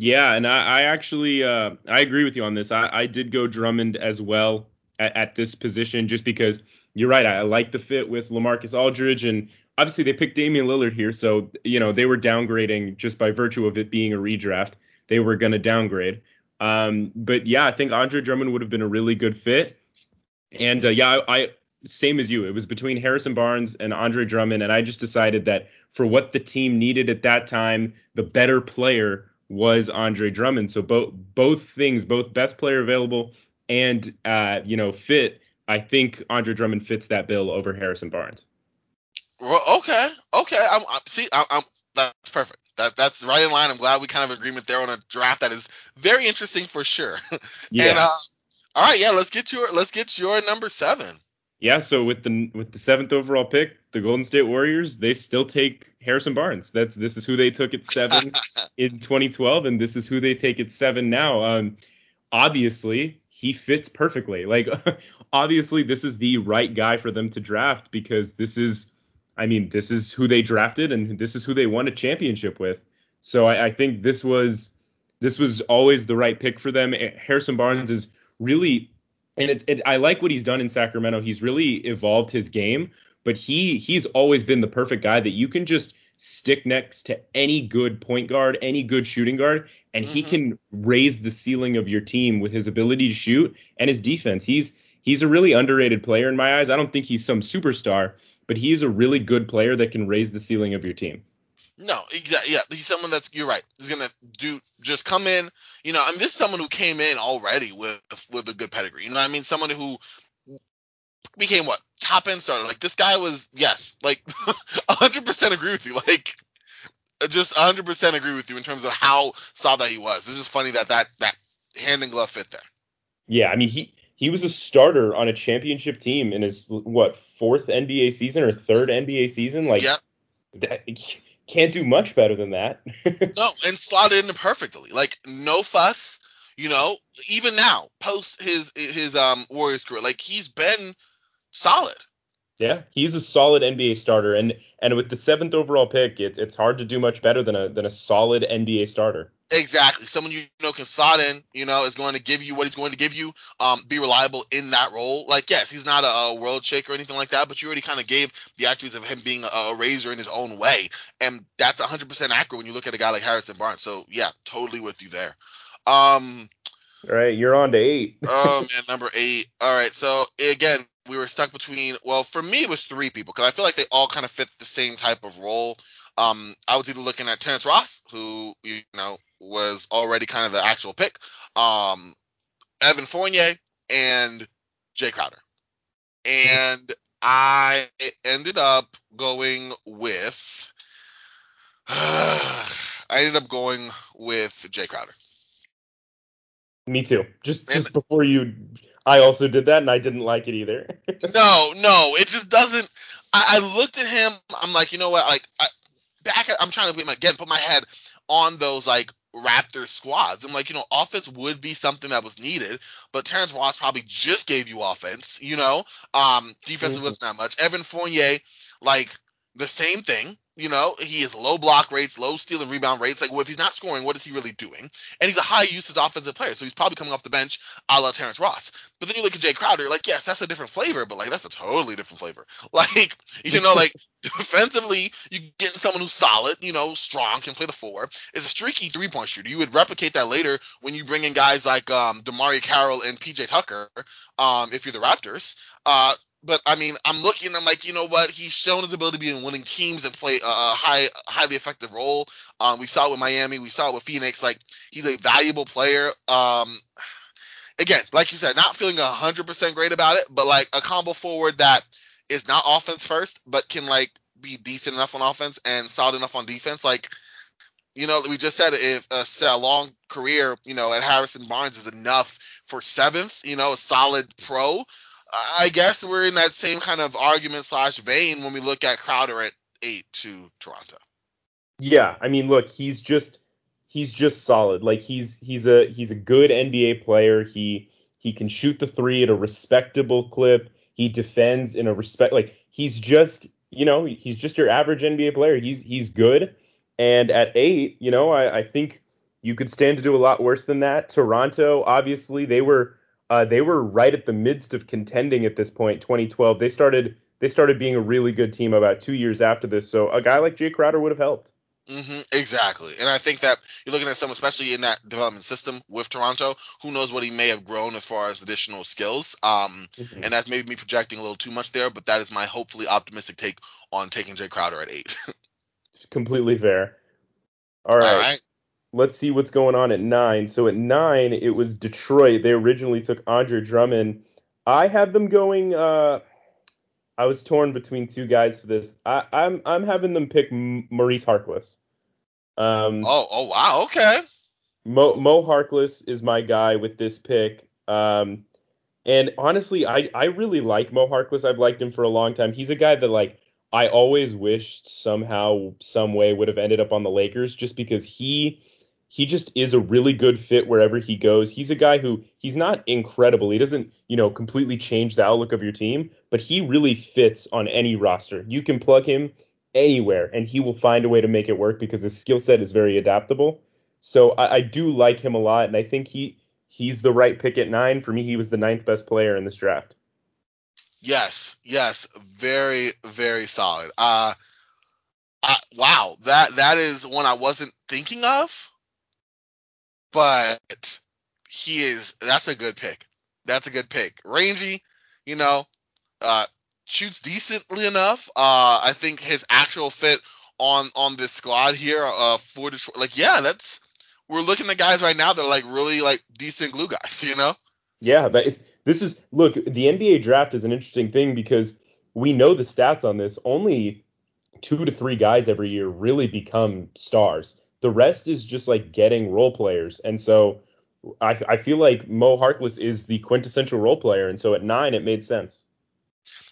Yeah, and I, I actually uh, I agree with you on this. I, I did go Drummond as well at, at this position just because you're right. I, like the fit with Lamarcus Aldridge, and obviously they picked Damian Lillard here, so you know they were downgrading just by virtue of it being a redraft. They were going to downgrade. Um, but yeah, I think Andre Drummond would have been a really good fit. And uh, yeah, I, I same as you. It was between Harrison Barnes and Andre Drummond, and I just decided that for what the team needed at that time, the better player was Andre Drummond. So both both things, both best player available and uh, you know fit. I think Andre Drummond fits that bill over Harrison Barnes. Well, okay, okay. I'm, I'm see, I'm, I'm that's perfect. That that's right in line. I'm glad we kind of agreement there on a draft that is very interesting for sure. Yeah. And uh, all right, yeah, let's get your let's get your number seven. Yeah, so with the with the seventh overall pick, the Golden State Warriors, they still take Harrison Barnes. That's this is who they took at seven in 2012, and this is who they take at seven now. Um, obviously, he fits perfectly. Like, obviously, this is the right guy for them to draft because this is, I mean, this is who they drafted, and this is who they won a championship with. So I, I think this was this was always the right pick for them. Harrison Barnes is really and it's it, I like what he's done in Sacramento. He's really evolved his game, but he he's always been the perfect guy that you can just stick next to any good point guard, any good shooting guard, and he Mhm. can raise the ceiling of your team with his ability to shoot and his defense. He's he's a really underrated player in my eyes. I don't think he's some superstar, but he's a really good player that can raise the ceiling of your team. No, exactly. Yeah, he's someone that's you're right. He's gonna do just come in. You know, I mean, this is someone who came in already with with a good pedigree. You know, what I mean, someone who became what top end starter. Like this guy was yes, like 100 percent agree with you. Like just 100 percent agree with you in terms of how solid he was. This is funny that that that hand and glove fit there. Yeah, I mean he he was a starter on a championship team in his what fourth NBA season or third NBA season. Like Yep. that, can't do much better than that. No, and slotted in perfectly. Like no fuss. You know, even now, post his his um Warriors career, like he's been solid. yeah, he's a solid NBA starter, and and with the seventh overall pick, it's it's hard to do much better than a than a solid NBA starter. Exactly. Someone you know can slot in, you know, is going to give you what he's going to give you, um, be reliable in that role. Like, yes, he's not a, a world shaker or anything like that, but you already kind of gave the attributes of him being a, a razor in his own way. And that's 100% accurate when you look at a guy like Harrison Barnes. So, yeah, totally with you there. Um, All right, you're on to eight. oh, man, number eight. All right. So, again, we were stuck between, well, for me, it was three people because I feel like they all kind of fit the same type of role. Um, I was either looking at Terrence Ross, who you know was already kind of the actual pick, um, Evan Fournier, and Jay Crowder, and I ended up going with. I ended up going with Jay Crowder. Me too. Just just before you, I also did that, and I didn't like it either. no, no, it just doesn't. I, I looked at him. I'm like, you know what? Like, I, back. At, I'm trying to put my, again put my head on those like Raptors squads. I'm like, you know, offense would be something that was needed, but Terrence Ross probably just gave you offense. You know, um, defense Mhm. wasn't that much. Evan Fournier, like. the same thing. You know, he has low block rates, low steal and rebound rates. Like, well, if he's not scoring, what is he really doing? And he's a high usage offensive player, so he's probably coming off the bench a la Terrence Ross. But then you look at Jay Crowder, like, yes, that's a different flavor, but like that's a totally different flavor. Like, you know, like defensively, you get someone who's solid, you know, strong, can play the four, is a streaky three point shooter. You would replicate that later when you bring in guys like um DeMarre Carroll and PJ Tucker, um, if you're the Raptors. Uh, but I mean, I'm looking. I'm like, you know what? He's shown his ability to be in winning teams and play a high, highly effective role. Um, we saw it with Miami. We saw it with Phoenix. Like, he's a valuable player. Um, again, like you said, not feeling 100% great about it, but like a combo forward that is not offense first, but can like be decent enough on offense and solid enough on defense. Like, you know, we just said if a, a long career, you know, at Harrison Barnes is enough for seventh, you know, a solid pro. I guess we're in that same kind of argument slash vein when we look at Crowder at eight to Toronto. Yeah, I mean, look, he's just he's just solid. Like he's he's a he's a good NBA player. He he can shoot the three at a respectable clip. He defends in a respect like he's just you know he's just your average NBA player. He's he's good. And at eight, you know, I, I think you could stand to do a lot worse than that. Toronto, obviously, they were uh, they were right at the midst of contending at this point. 2012, they started they started being a really good team about two years after this. So a guy like Jay Crowder would have helped. Mm-hmm, exactly, and I think that you're looking at someone, especially in that development system with Toronto, who knows what he may have grown as far as additional skills. Um, mm-hmm. and that's maybe me projecting a little too much there, but that is my hopefully optimistic take on taking Jay Crowder at eight. Completely fair. All right. All right let's see what's going on at nine. So at nine, it was Detroit. They originally took Andre Drummond. I had them going. Uh, I was torn between two guys for this. I, am I'm, I'm having them pick Maurice Harkless. Um, oh oh wow okay. Mo Mo Harkless is my guy with this pick. Um, and honestly, I I really like Mo Harkless. I've liked him for a long time. He's a guy that like I always wished somehow, some way would have ended up on the Lakers, just because he he just is a really good fit wherever he goes. He's a guy who he's not incredible. He doesn't, you know, completely change the outlook of your team, but he really fits on any roster. You can plug him anywhere and he will find a way to make it work because his skill set is very adaptable. So I, I, do like him a lot, and I think he he's the right pick at nine. For me, he was the ninth best player in this draft. Yes, yes, very, very solid. Uh, uh wow, that that is one I wasn't thinking of but he is that's a good pick. That's a good pick. Rangy, you know, uh, shoots decently enough. Uh, I think his actual fit on on this squad here uh, for Detroit, like yeah, that's we're looking at guys right now that are like really like decent glue guys, you know. Yeah, but if, this is look the NBA draft is an interesting thing because we know the stats on this. Only two to three guys every year really become stars. The rest is just like getting role players. And so I, I feel like Mo Harkless is the quintessential role player. And so at nine, it made sense.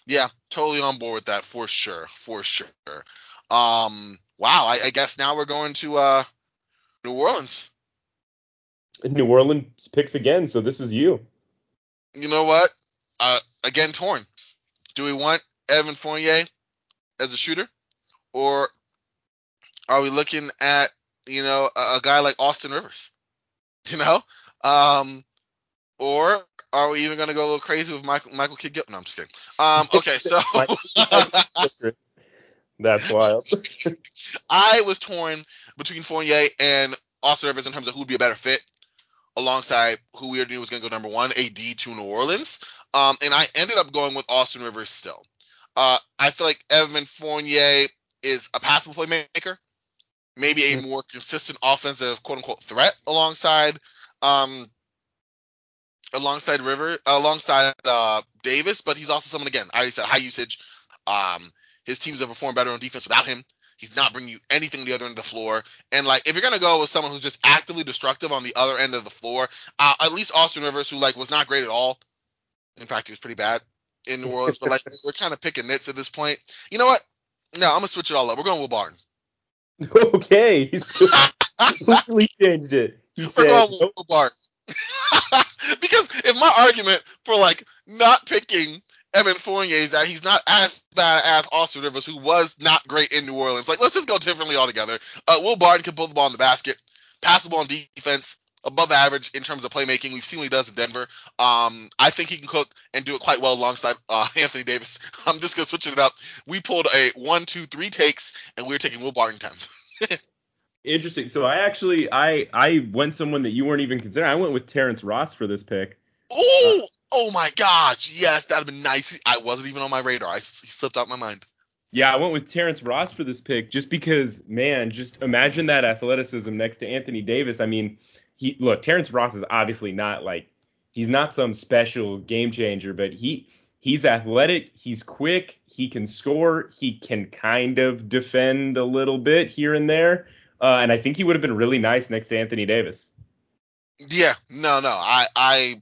Yeah, totally on board with that for sure. For sure. Um, wow. I, I guess now we're going to uh, New Orleans. New Orleans picks again. So this is you. You know what? Uh, again, torn. Do we want Evan Fournier as a shooter? Or are we looking at you know, a, a guy like Austin Rivers, you know, um, or are we even going to go a little crazy with Michael Michael Kidd Gilchrist? No, I'm just kidding. Um, okay, so that's wild. I was torn between Fournier and Austin Rivers in terms of who'd be a better fit alongside who we knew was going to go number one, AD to New Orleans. Um, and I ended up going with Austin Rivers still. Uh, I feel like Evan Fournier is a passable playmaker maybe a more consistent offensive quote unquote threat alongside um alongside River alongside uh Davis, but he's also someone again, I already said high usage. Um his teams have performed better on defense without him. He's not bringing you anything the other end of the floor. And like, if you're gonna go with someone who's just actively destructive on the other end of the floor, uh, at least Austin Rivers, who like was not great at all. In fact, he was pretty bad in New Orleans. but like, we're kind of picking nits at this point. You know what? No, I'm gonna switch it all up. We're going with Barton. Okay, he's completely changed it. He We're said, nope. Bart. because if my argument for like not picking Evan Fournier is that he's not as bad as Austin Rivers, who was not great in New Orleans. Like, let's just go differently altogether. Uh, Will Barton can put the ball in the basket, pass the ball on defense, above average in terms of playmaking. We've seen what he does in Denver. Um, I think he can cook and do it quite well alongside uh, Anthony Davis. I'm just gonna switch it up. We pulled a one, two, three takes, and we are taking Will Barton 10. Interesting. So I actually I I went someone that you weren't even considering. I went with Terrence Ross for this pick. Oh, oh my gosh, yes, that'd have been nice. I wasn't even on my radar. I he slipped out my mind. Yeah, I went with Terrence Ross for this pick just because, man, just imagine that athleticism next to Anthony Davis. I mean, he look, Terrence Ross is obviously not like he's not some special game changer, but he he's athletic, he's quick, he can score, he can kind of defend a little bit here and there. Uh, and I think he would have been really nice next to Anthony Davis. Yeah, no, no, I, I,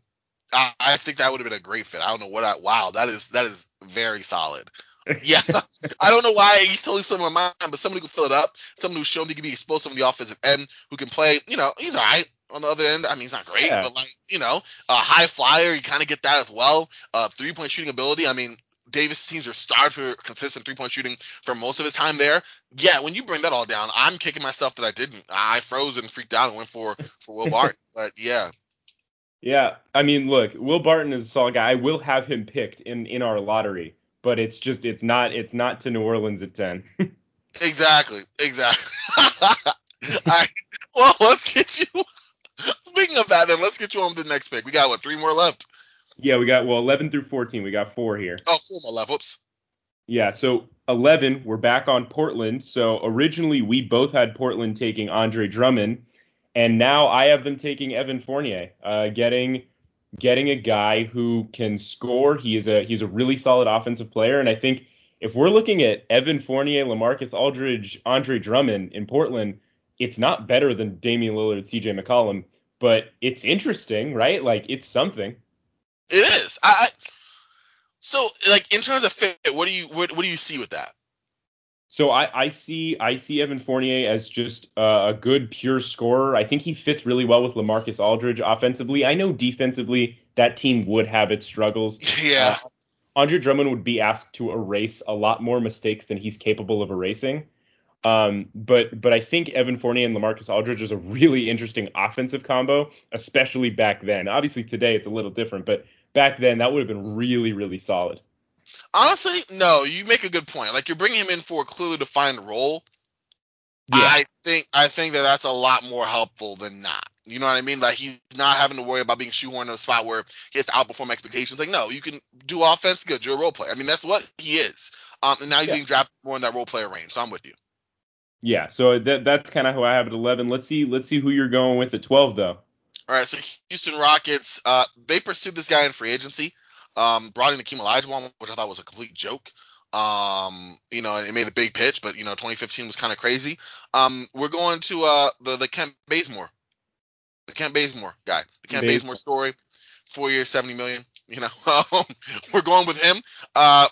I, think that would have been a great fit. I don't know what I. Wow, that is that is very solid. Yeah, I don't know why he's totally slipped my mind, but somebody who can fill it up, someone who's shown he can be explosive on the offensive end, who can play. You know, he's all right on the other end. I mean, he's not great, yeah. but like you know, a high flyer, you kind of get that as well. Uh, three point shooting ability. I mean, Davis teams are starved for consistent three point shooting for most of his time there. Yeah, when you bring that all down, I'm kicking myself that I didn't. I froze and freaked out and went for for Will Barton. but yeah. Yeah, I mean, look, Will Barton is a solid guy. I will have him picked in in our lottery, but it's just it's not it's not to New Orleans at ten. exactly, exactly. all right, well, let's get you. Speaking of that, then let's get you on to the next pick. We got what three more left. Yeah, we got well 11 through 14. We got four here. Oh, four more left. Whoops. Yeah, so 11, we're back on Portland. So originally we both had Portland taking Andre Drummond, and now I have them taking Evan Fournier, uh, getting getting a guy who can score. He is a he's a really solid offensive player, and I think if we're looking at Evan Fournier, LaMarcus Aldridge, Andre Drummond in Portland, it's not better than Damian Lillard, CJ McCollum, but it's interesting, right? Like it's something. It is. I, I so like in terms of fit, what do you what, what do you see with that? So I, I see I see Evan Fournier as just uh, a good pure scorer. I think he fits really well with LaMarcus Aldridge offensively. I know defensively that team would have its struggles. Yeah. Uh, Andre Drummond would be asked to erase a lot more mistakes than he's capable of erasing. Um, but but I think Evan Fournier and LaMarcus Aldridge is a really interesting offensive combo, especially back then. Obviously today it's a little different, but back then that would have been really really solid. Honestly, no, you make a good point. Like you're bringing him in for a clearly defined role. Yeah. I think I think that that's a lot more helpful than not. You know what I mean? Like he's not having to worry about being shoehorned in a spot where he has to outperform expectations. Like no, you can do offense, good. You're a role player. I mean that's what he is. Um, and now he's yeah. being drafted more in that role player range. So I'm with you. Yeah, so that that's kind of who I have at 11. Let's see let's see who you're going with at 12 though. All right, so Houston Rockets, uh, they pursued this guy in free agency. Um, brought in Akeem Olajuwon, which I thought was a complete joke. Um, you know, it made a big pitch, but you know, 2015 was kind of crazy. Um, we're going to uh the the Kent Bazemore, the Kent Bazemore guy, the Kent Bazemore, Bazemore story. Four years, 70 million. You know, we're going with him. Uh,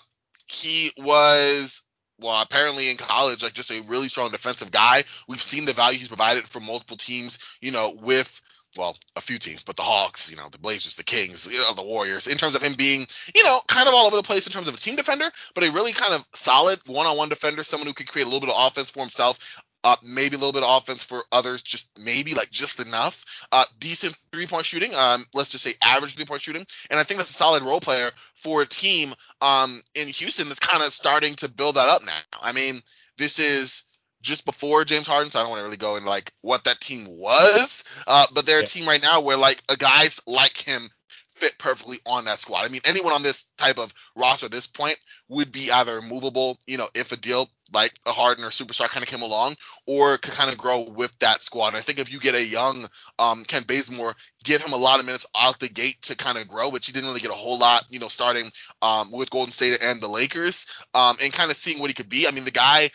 he was well, apparently in college, like just a really strong defensive guy. We've seen the value he's provided for multiple teams, you know, with well, a few teams, but the Hawks, you know, the Blazers, the Kings, you know, the Warriors, in terms of him being, you know, kind of all over the place in terms of a team defender, but a really kind of solid one-on-one defender, someone who could create a little bit of offense for himself, uh, maybe a little bit of offense for others, just maybe like just enough. Uh, decent three-point shooting, um, let's just say average three-point shooting, and I think that's a solid role player for a team um, in Houston that's kind of starting to build that up now. I mean, this is just before James Harden, so I don't want to really go into like what that team was. Uh, but they're yeah. a team right now where like a guys like him fit perfectly on that squad. I mean, anyone on this type of roster at this point would be either movable, you know, if a deal like a Harden or superstar kind of came along, or could kind of grow with that squad. And I think if you get a young um, Kent Bazemore, give him a lot of minutes out the gate to kind of grow, which he didn't really get a whole lot, you know, starting um, with Golden State and the Lakers, um, and kind of seeing what he could be. I mean, the guy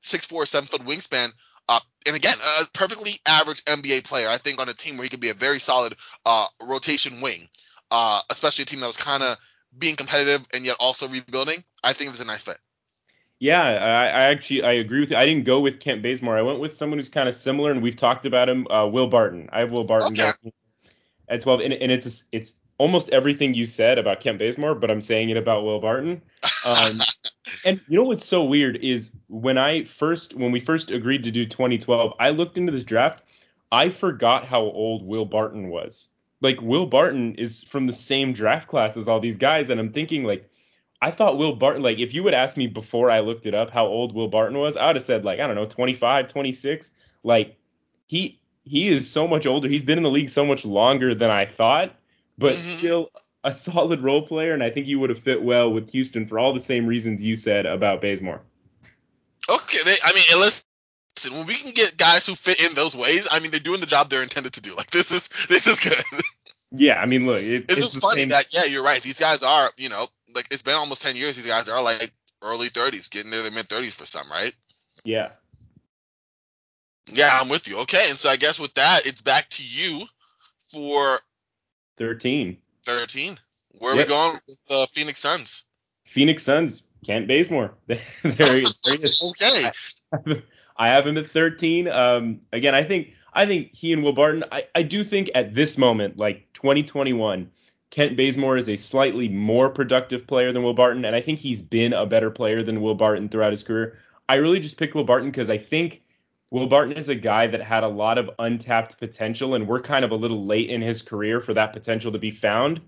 six four, seven foot wingspan. Uh, and again, a perfectly average NBA player. I think on a team where he could be a very solid uh, rotation wing, uh, especially a team that was kind of being competitive and yet also rebuilding. I think it's a nice fit. Yeah, I, I, actually I agree with you. I didn't go with Kent Bazemore. I went with someone who's kind of similar, and we've talked about him. Uh, Will Barton. I have Will Barton okay. at 12, and, and it's it's almost everything you said about Kent Bazemore, but I'm saying it about Will Barton. Um, and you know what's so weird is when I first when we first agreed to do 2012, I looked into this draft. I forgot how old Will Barton was. Like Will Barton is from the same draft class as all these guys, and I'm thinking like I thought Will Barton like if you would ask me before I looked it up how old Will Barton was, I would have said like I don't know 25, 26. Like he he is so much older. He's been in the league so much longer than I thought, but mm-hmm. still a solid role player, and I think he would have fit well with Houston for all the same reasons you said about Bazemore. Okay, they, I mean, listen, when we can get guys who fit in those ways, I mean, they're doing the job they're intended to do. Like this is this is good. Yeah, I mean, look, it, it's, it's funny same... that yeah, you're right. These guys are, you know, like it's been almost ten years. These guys are like early 30s, getting near the mid 30s for some, right? Yeah. Yeah, I'm with you. Okay, and so I guess with that, it's back to you for 13. 13. Where yep. are we going with the uh, Phoenix Suns? Phoenix Suns, Kent Bazemore. there, there is. okay. I, I have him at 13. Um, again, I think I think he and Will Barton. I, I do think at this moment, like 2021, Kent Bazemore is a slightly more productive player than Will Barton, and I think he's been a better player than Will Barton throughout his career. I really just picked Will Barton because I think Will Barton is a guy that had a lot of untapped potential, and we're kind of a little late in his career for that potential to be found.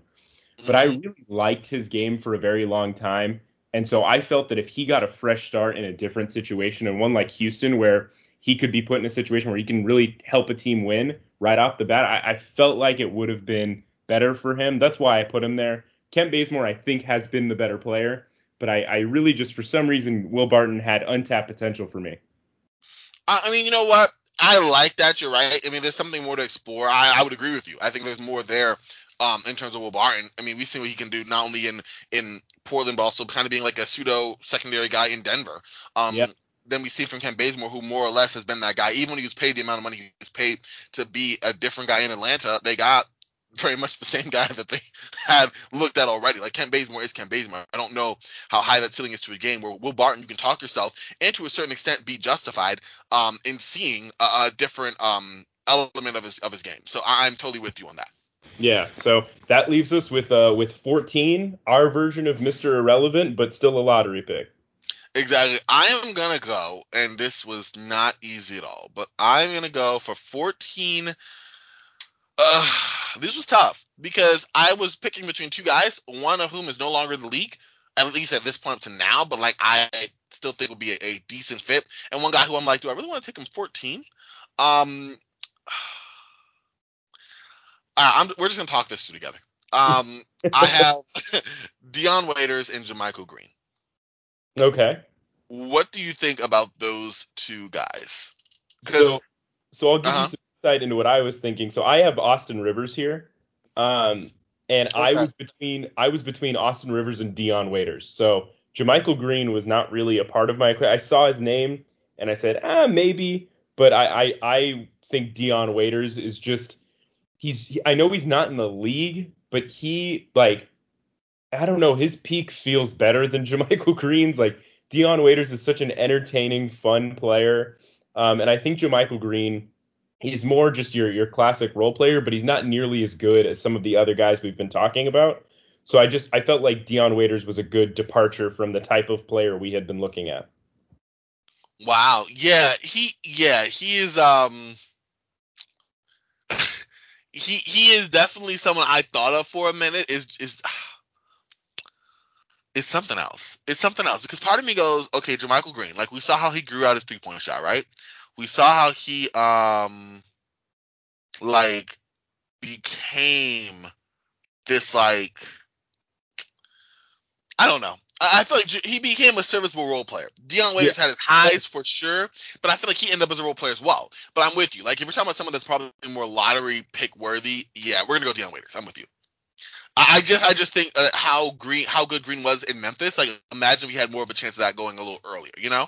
But I really liked his game for a very long time. And so I felt that if he got a fresh start in a different situation and one like Houston, where he could be put in a situation where he can really help a team win right off the bat, I, I felt like it would have been better for him. That's why I put him there. Kent Bazemore, I think, has been the better player, but I, I really just, for some reason, Will Barton had untapped potential for me. I mean, you know what? I like that. You're right. I mean, there's something more to explore. I, I would agree with you. I think there's more there um, in terms of Will Barton. I mean, we've seen what he can do not only in in Portland, but also kind of being like a pseudo secondary guy in Denver. Um, yep. Then we see from Kent Bazemore, who more or less has been that guy. Even when he was paid the amount of money he was paid to be a different guy in Atlanta, they got very much the same guy that they had looked at already. Like Kent Bazemore is Kent Bazemore. I don't know how high that ceiling is to a game where Will Barton, you can talk yourself and to a certain extent be justified um, in seeing a, a different um, element of his of his game. So I'm totally with you on that. Yeah, so that leaves us with uh with 14, our version of Mr. Irrelevant, but still a lottery pick. Exactly. I am gonna go, and this was not easy at all, but I'm gonna go for 14. Uh, this was tough because I was picking between two guys, one of whom is no longer in the league, at least at this point up to now, but like I still think would be a, a decent fit, and one guy who I'm like, do I really want to take him 14? Um, uh, we're just gonna talk this through together. Um, I have Dion Waiters and JaMychal Green. Okay. What do you think about those two guys? So, so I'll give uh-huh. you some insight into what I was thinking. So I have Austin Rivers here, um, and okay. I was between I was between Austin Rivers and Dion Waiters. So JaMychal Green was not really a part of my. I saw his name and I said, ah, maybe, but I I, I think Dion Waiters is just he's. I know he's not in the league, but he like I don't know. His peak feels better than JaMychal Green's. Like Dion Waiters is such an entertaining, fun player, um, and I think JaMychal Green he's more just your your classic role player, but he's not nearly as good as some of the other guys we've been talking about. So I just I felt like Dion Waiters was a good departure from the type of player we had been looking at. Wow. Yeah, he yeah, he is um he he is definitely someone I thought of for a minute is is it's something else. It's something else because part of me goes, okay, JaMychal Green, like we saw how he grew out his three point shot, right? we saw how he um like became this like I don't know. I, I feel like he became a serviceable role player. Dion Waiters yeah. had his highs for sure, but I feel like he ended up as a role player as well. But I'm with you. Like if we're talking about someone that's probably more lottery pick worthy, yeah, we're gonna go Dion Waiters. I'm with you. I just I just think uh, how green how good Green was in Memphis. Like imagine we had more of a chance of that going a little earlier. You know?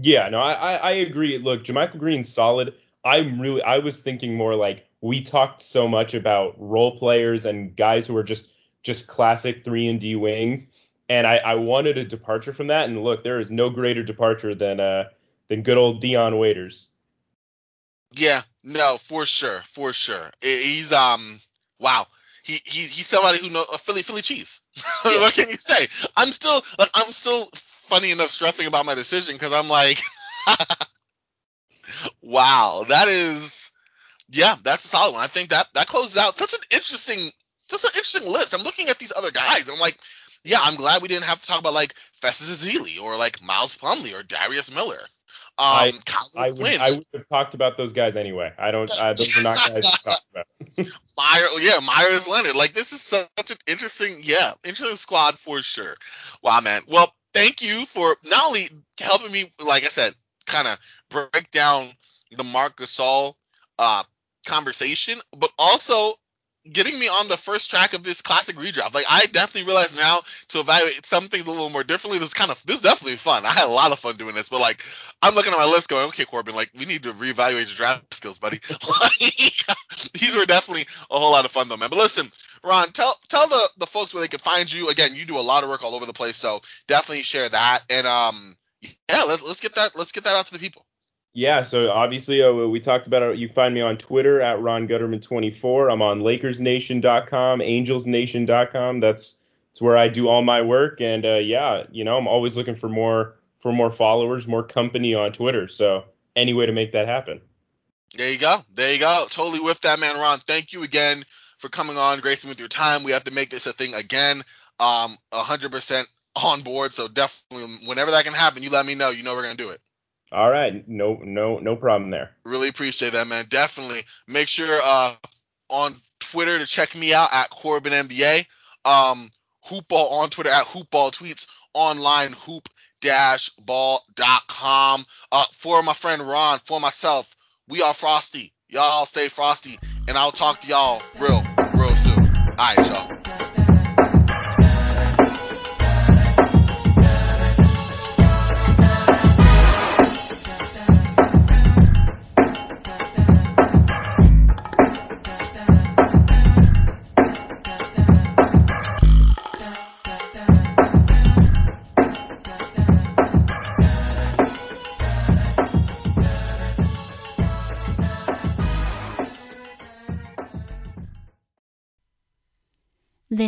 Yeah, no, I, I agree. Look, JaMychal Green's solid. I'm really I was thinking more like we talked so much about role players and guys who are just just classic three and D wings, and I, I wanted a departure from that. And look, there is no greater departure than uh than good old Dion Waiters. Yeah, no, for sure, for sure. He's um wow. he, he he's somebody who knows a Philly Philly cheese. what can you say? I'm still like I'm still funny enough stressing about my decision because I'm like, wow, that is yeah, that's a solid one. I think that that closes out such an interesting just an interesting list. I'm looking at these other guys and I'm like, yeah, I'm glad we didn't have to talk about like Festus Ezeli or like Miles Plumlee or Darius Miller. Um, I, I would, I would have talked about those guys anyway. I don't. Uh, those are not guys to talk about. Meyer, yeah, Meyers Leonard. Like this is such an interesting, yeah, interesting squad for sure. Wow, man. Well, thank you for not only helping me, like I said, kind of break down the Marc Gasol uh, conversation, but also getting me on the first track of this classic redraft. Like I definitely realize now to evaluate some things a little more differently. This kind of this is definitely fun. I had a lot of fun doing this, but like I'm looking at my list going, okay, Corbin, like we need to reevaluate your draft skills, buddy. These were definitely a whole lot of fun though, man. But listen, Ron, tell tell the the folks where they can find you. Again, you do a lot of work all over the place, so definitely share that. And um, yeah, let's let's get that let's get that out to the people. Yeah, so obviously uh, we talked about it. You find me on Twitter at Ron Gutterman24. I'm on LakersNation.com, AngelsNation.com. That's it's where I do all my work. And uh, yeah, you know, I'm always looking for more for more followers, more company on Twitter. So any way to make that happen. There you go. There you go. Totally with that, man, Ron. Thank you again for coming on, gracing with your time. We have to make this a thing again. Um, 100% on board. So definitely, whenever that can happen, you let me know. You know we're gonna do it. All right, no, no, no problem there. Really appreciate that, man. Definitely make sure uh, on Twitter to check me out at Corbin NBA. Um, Hoopball on Twitter at Hoopball tweets online hoop ball.com. Uh, for my friend Ron, for myself, we are Frosty. Y'all stay frosty, and I'll talk to y'all real, real soon. All right, y'all.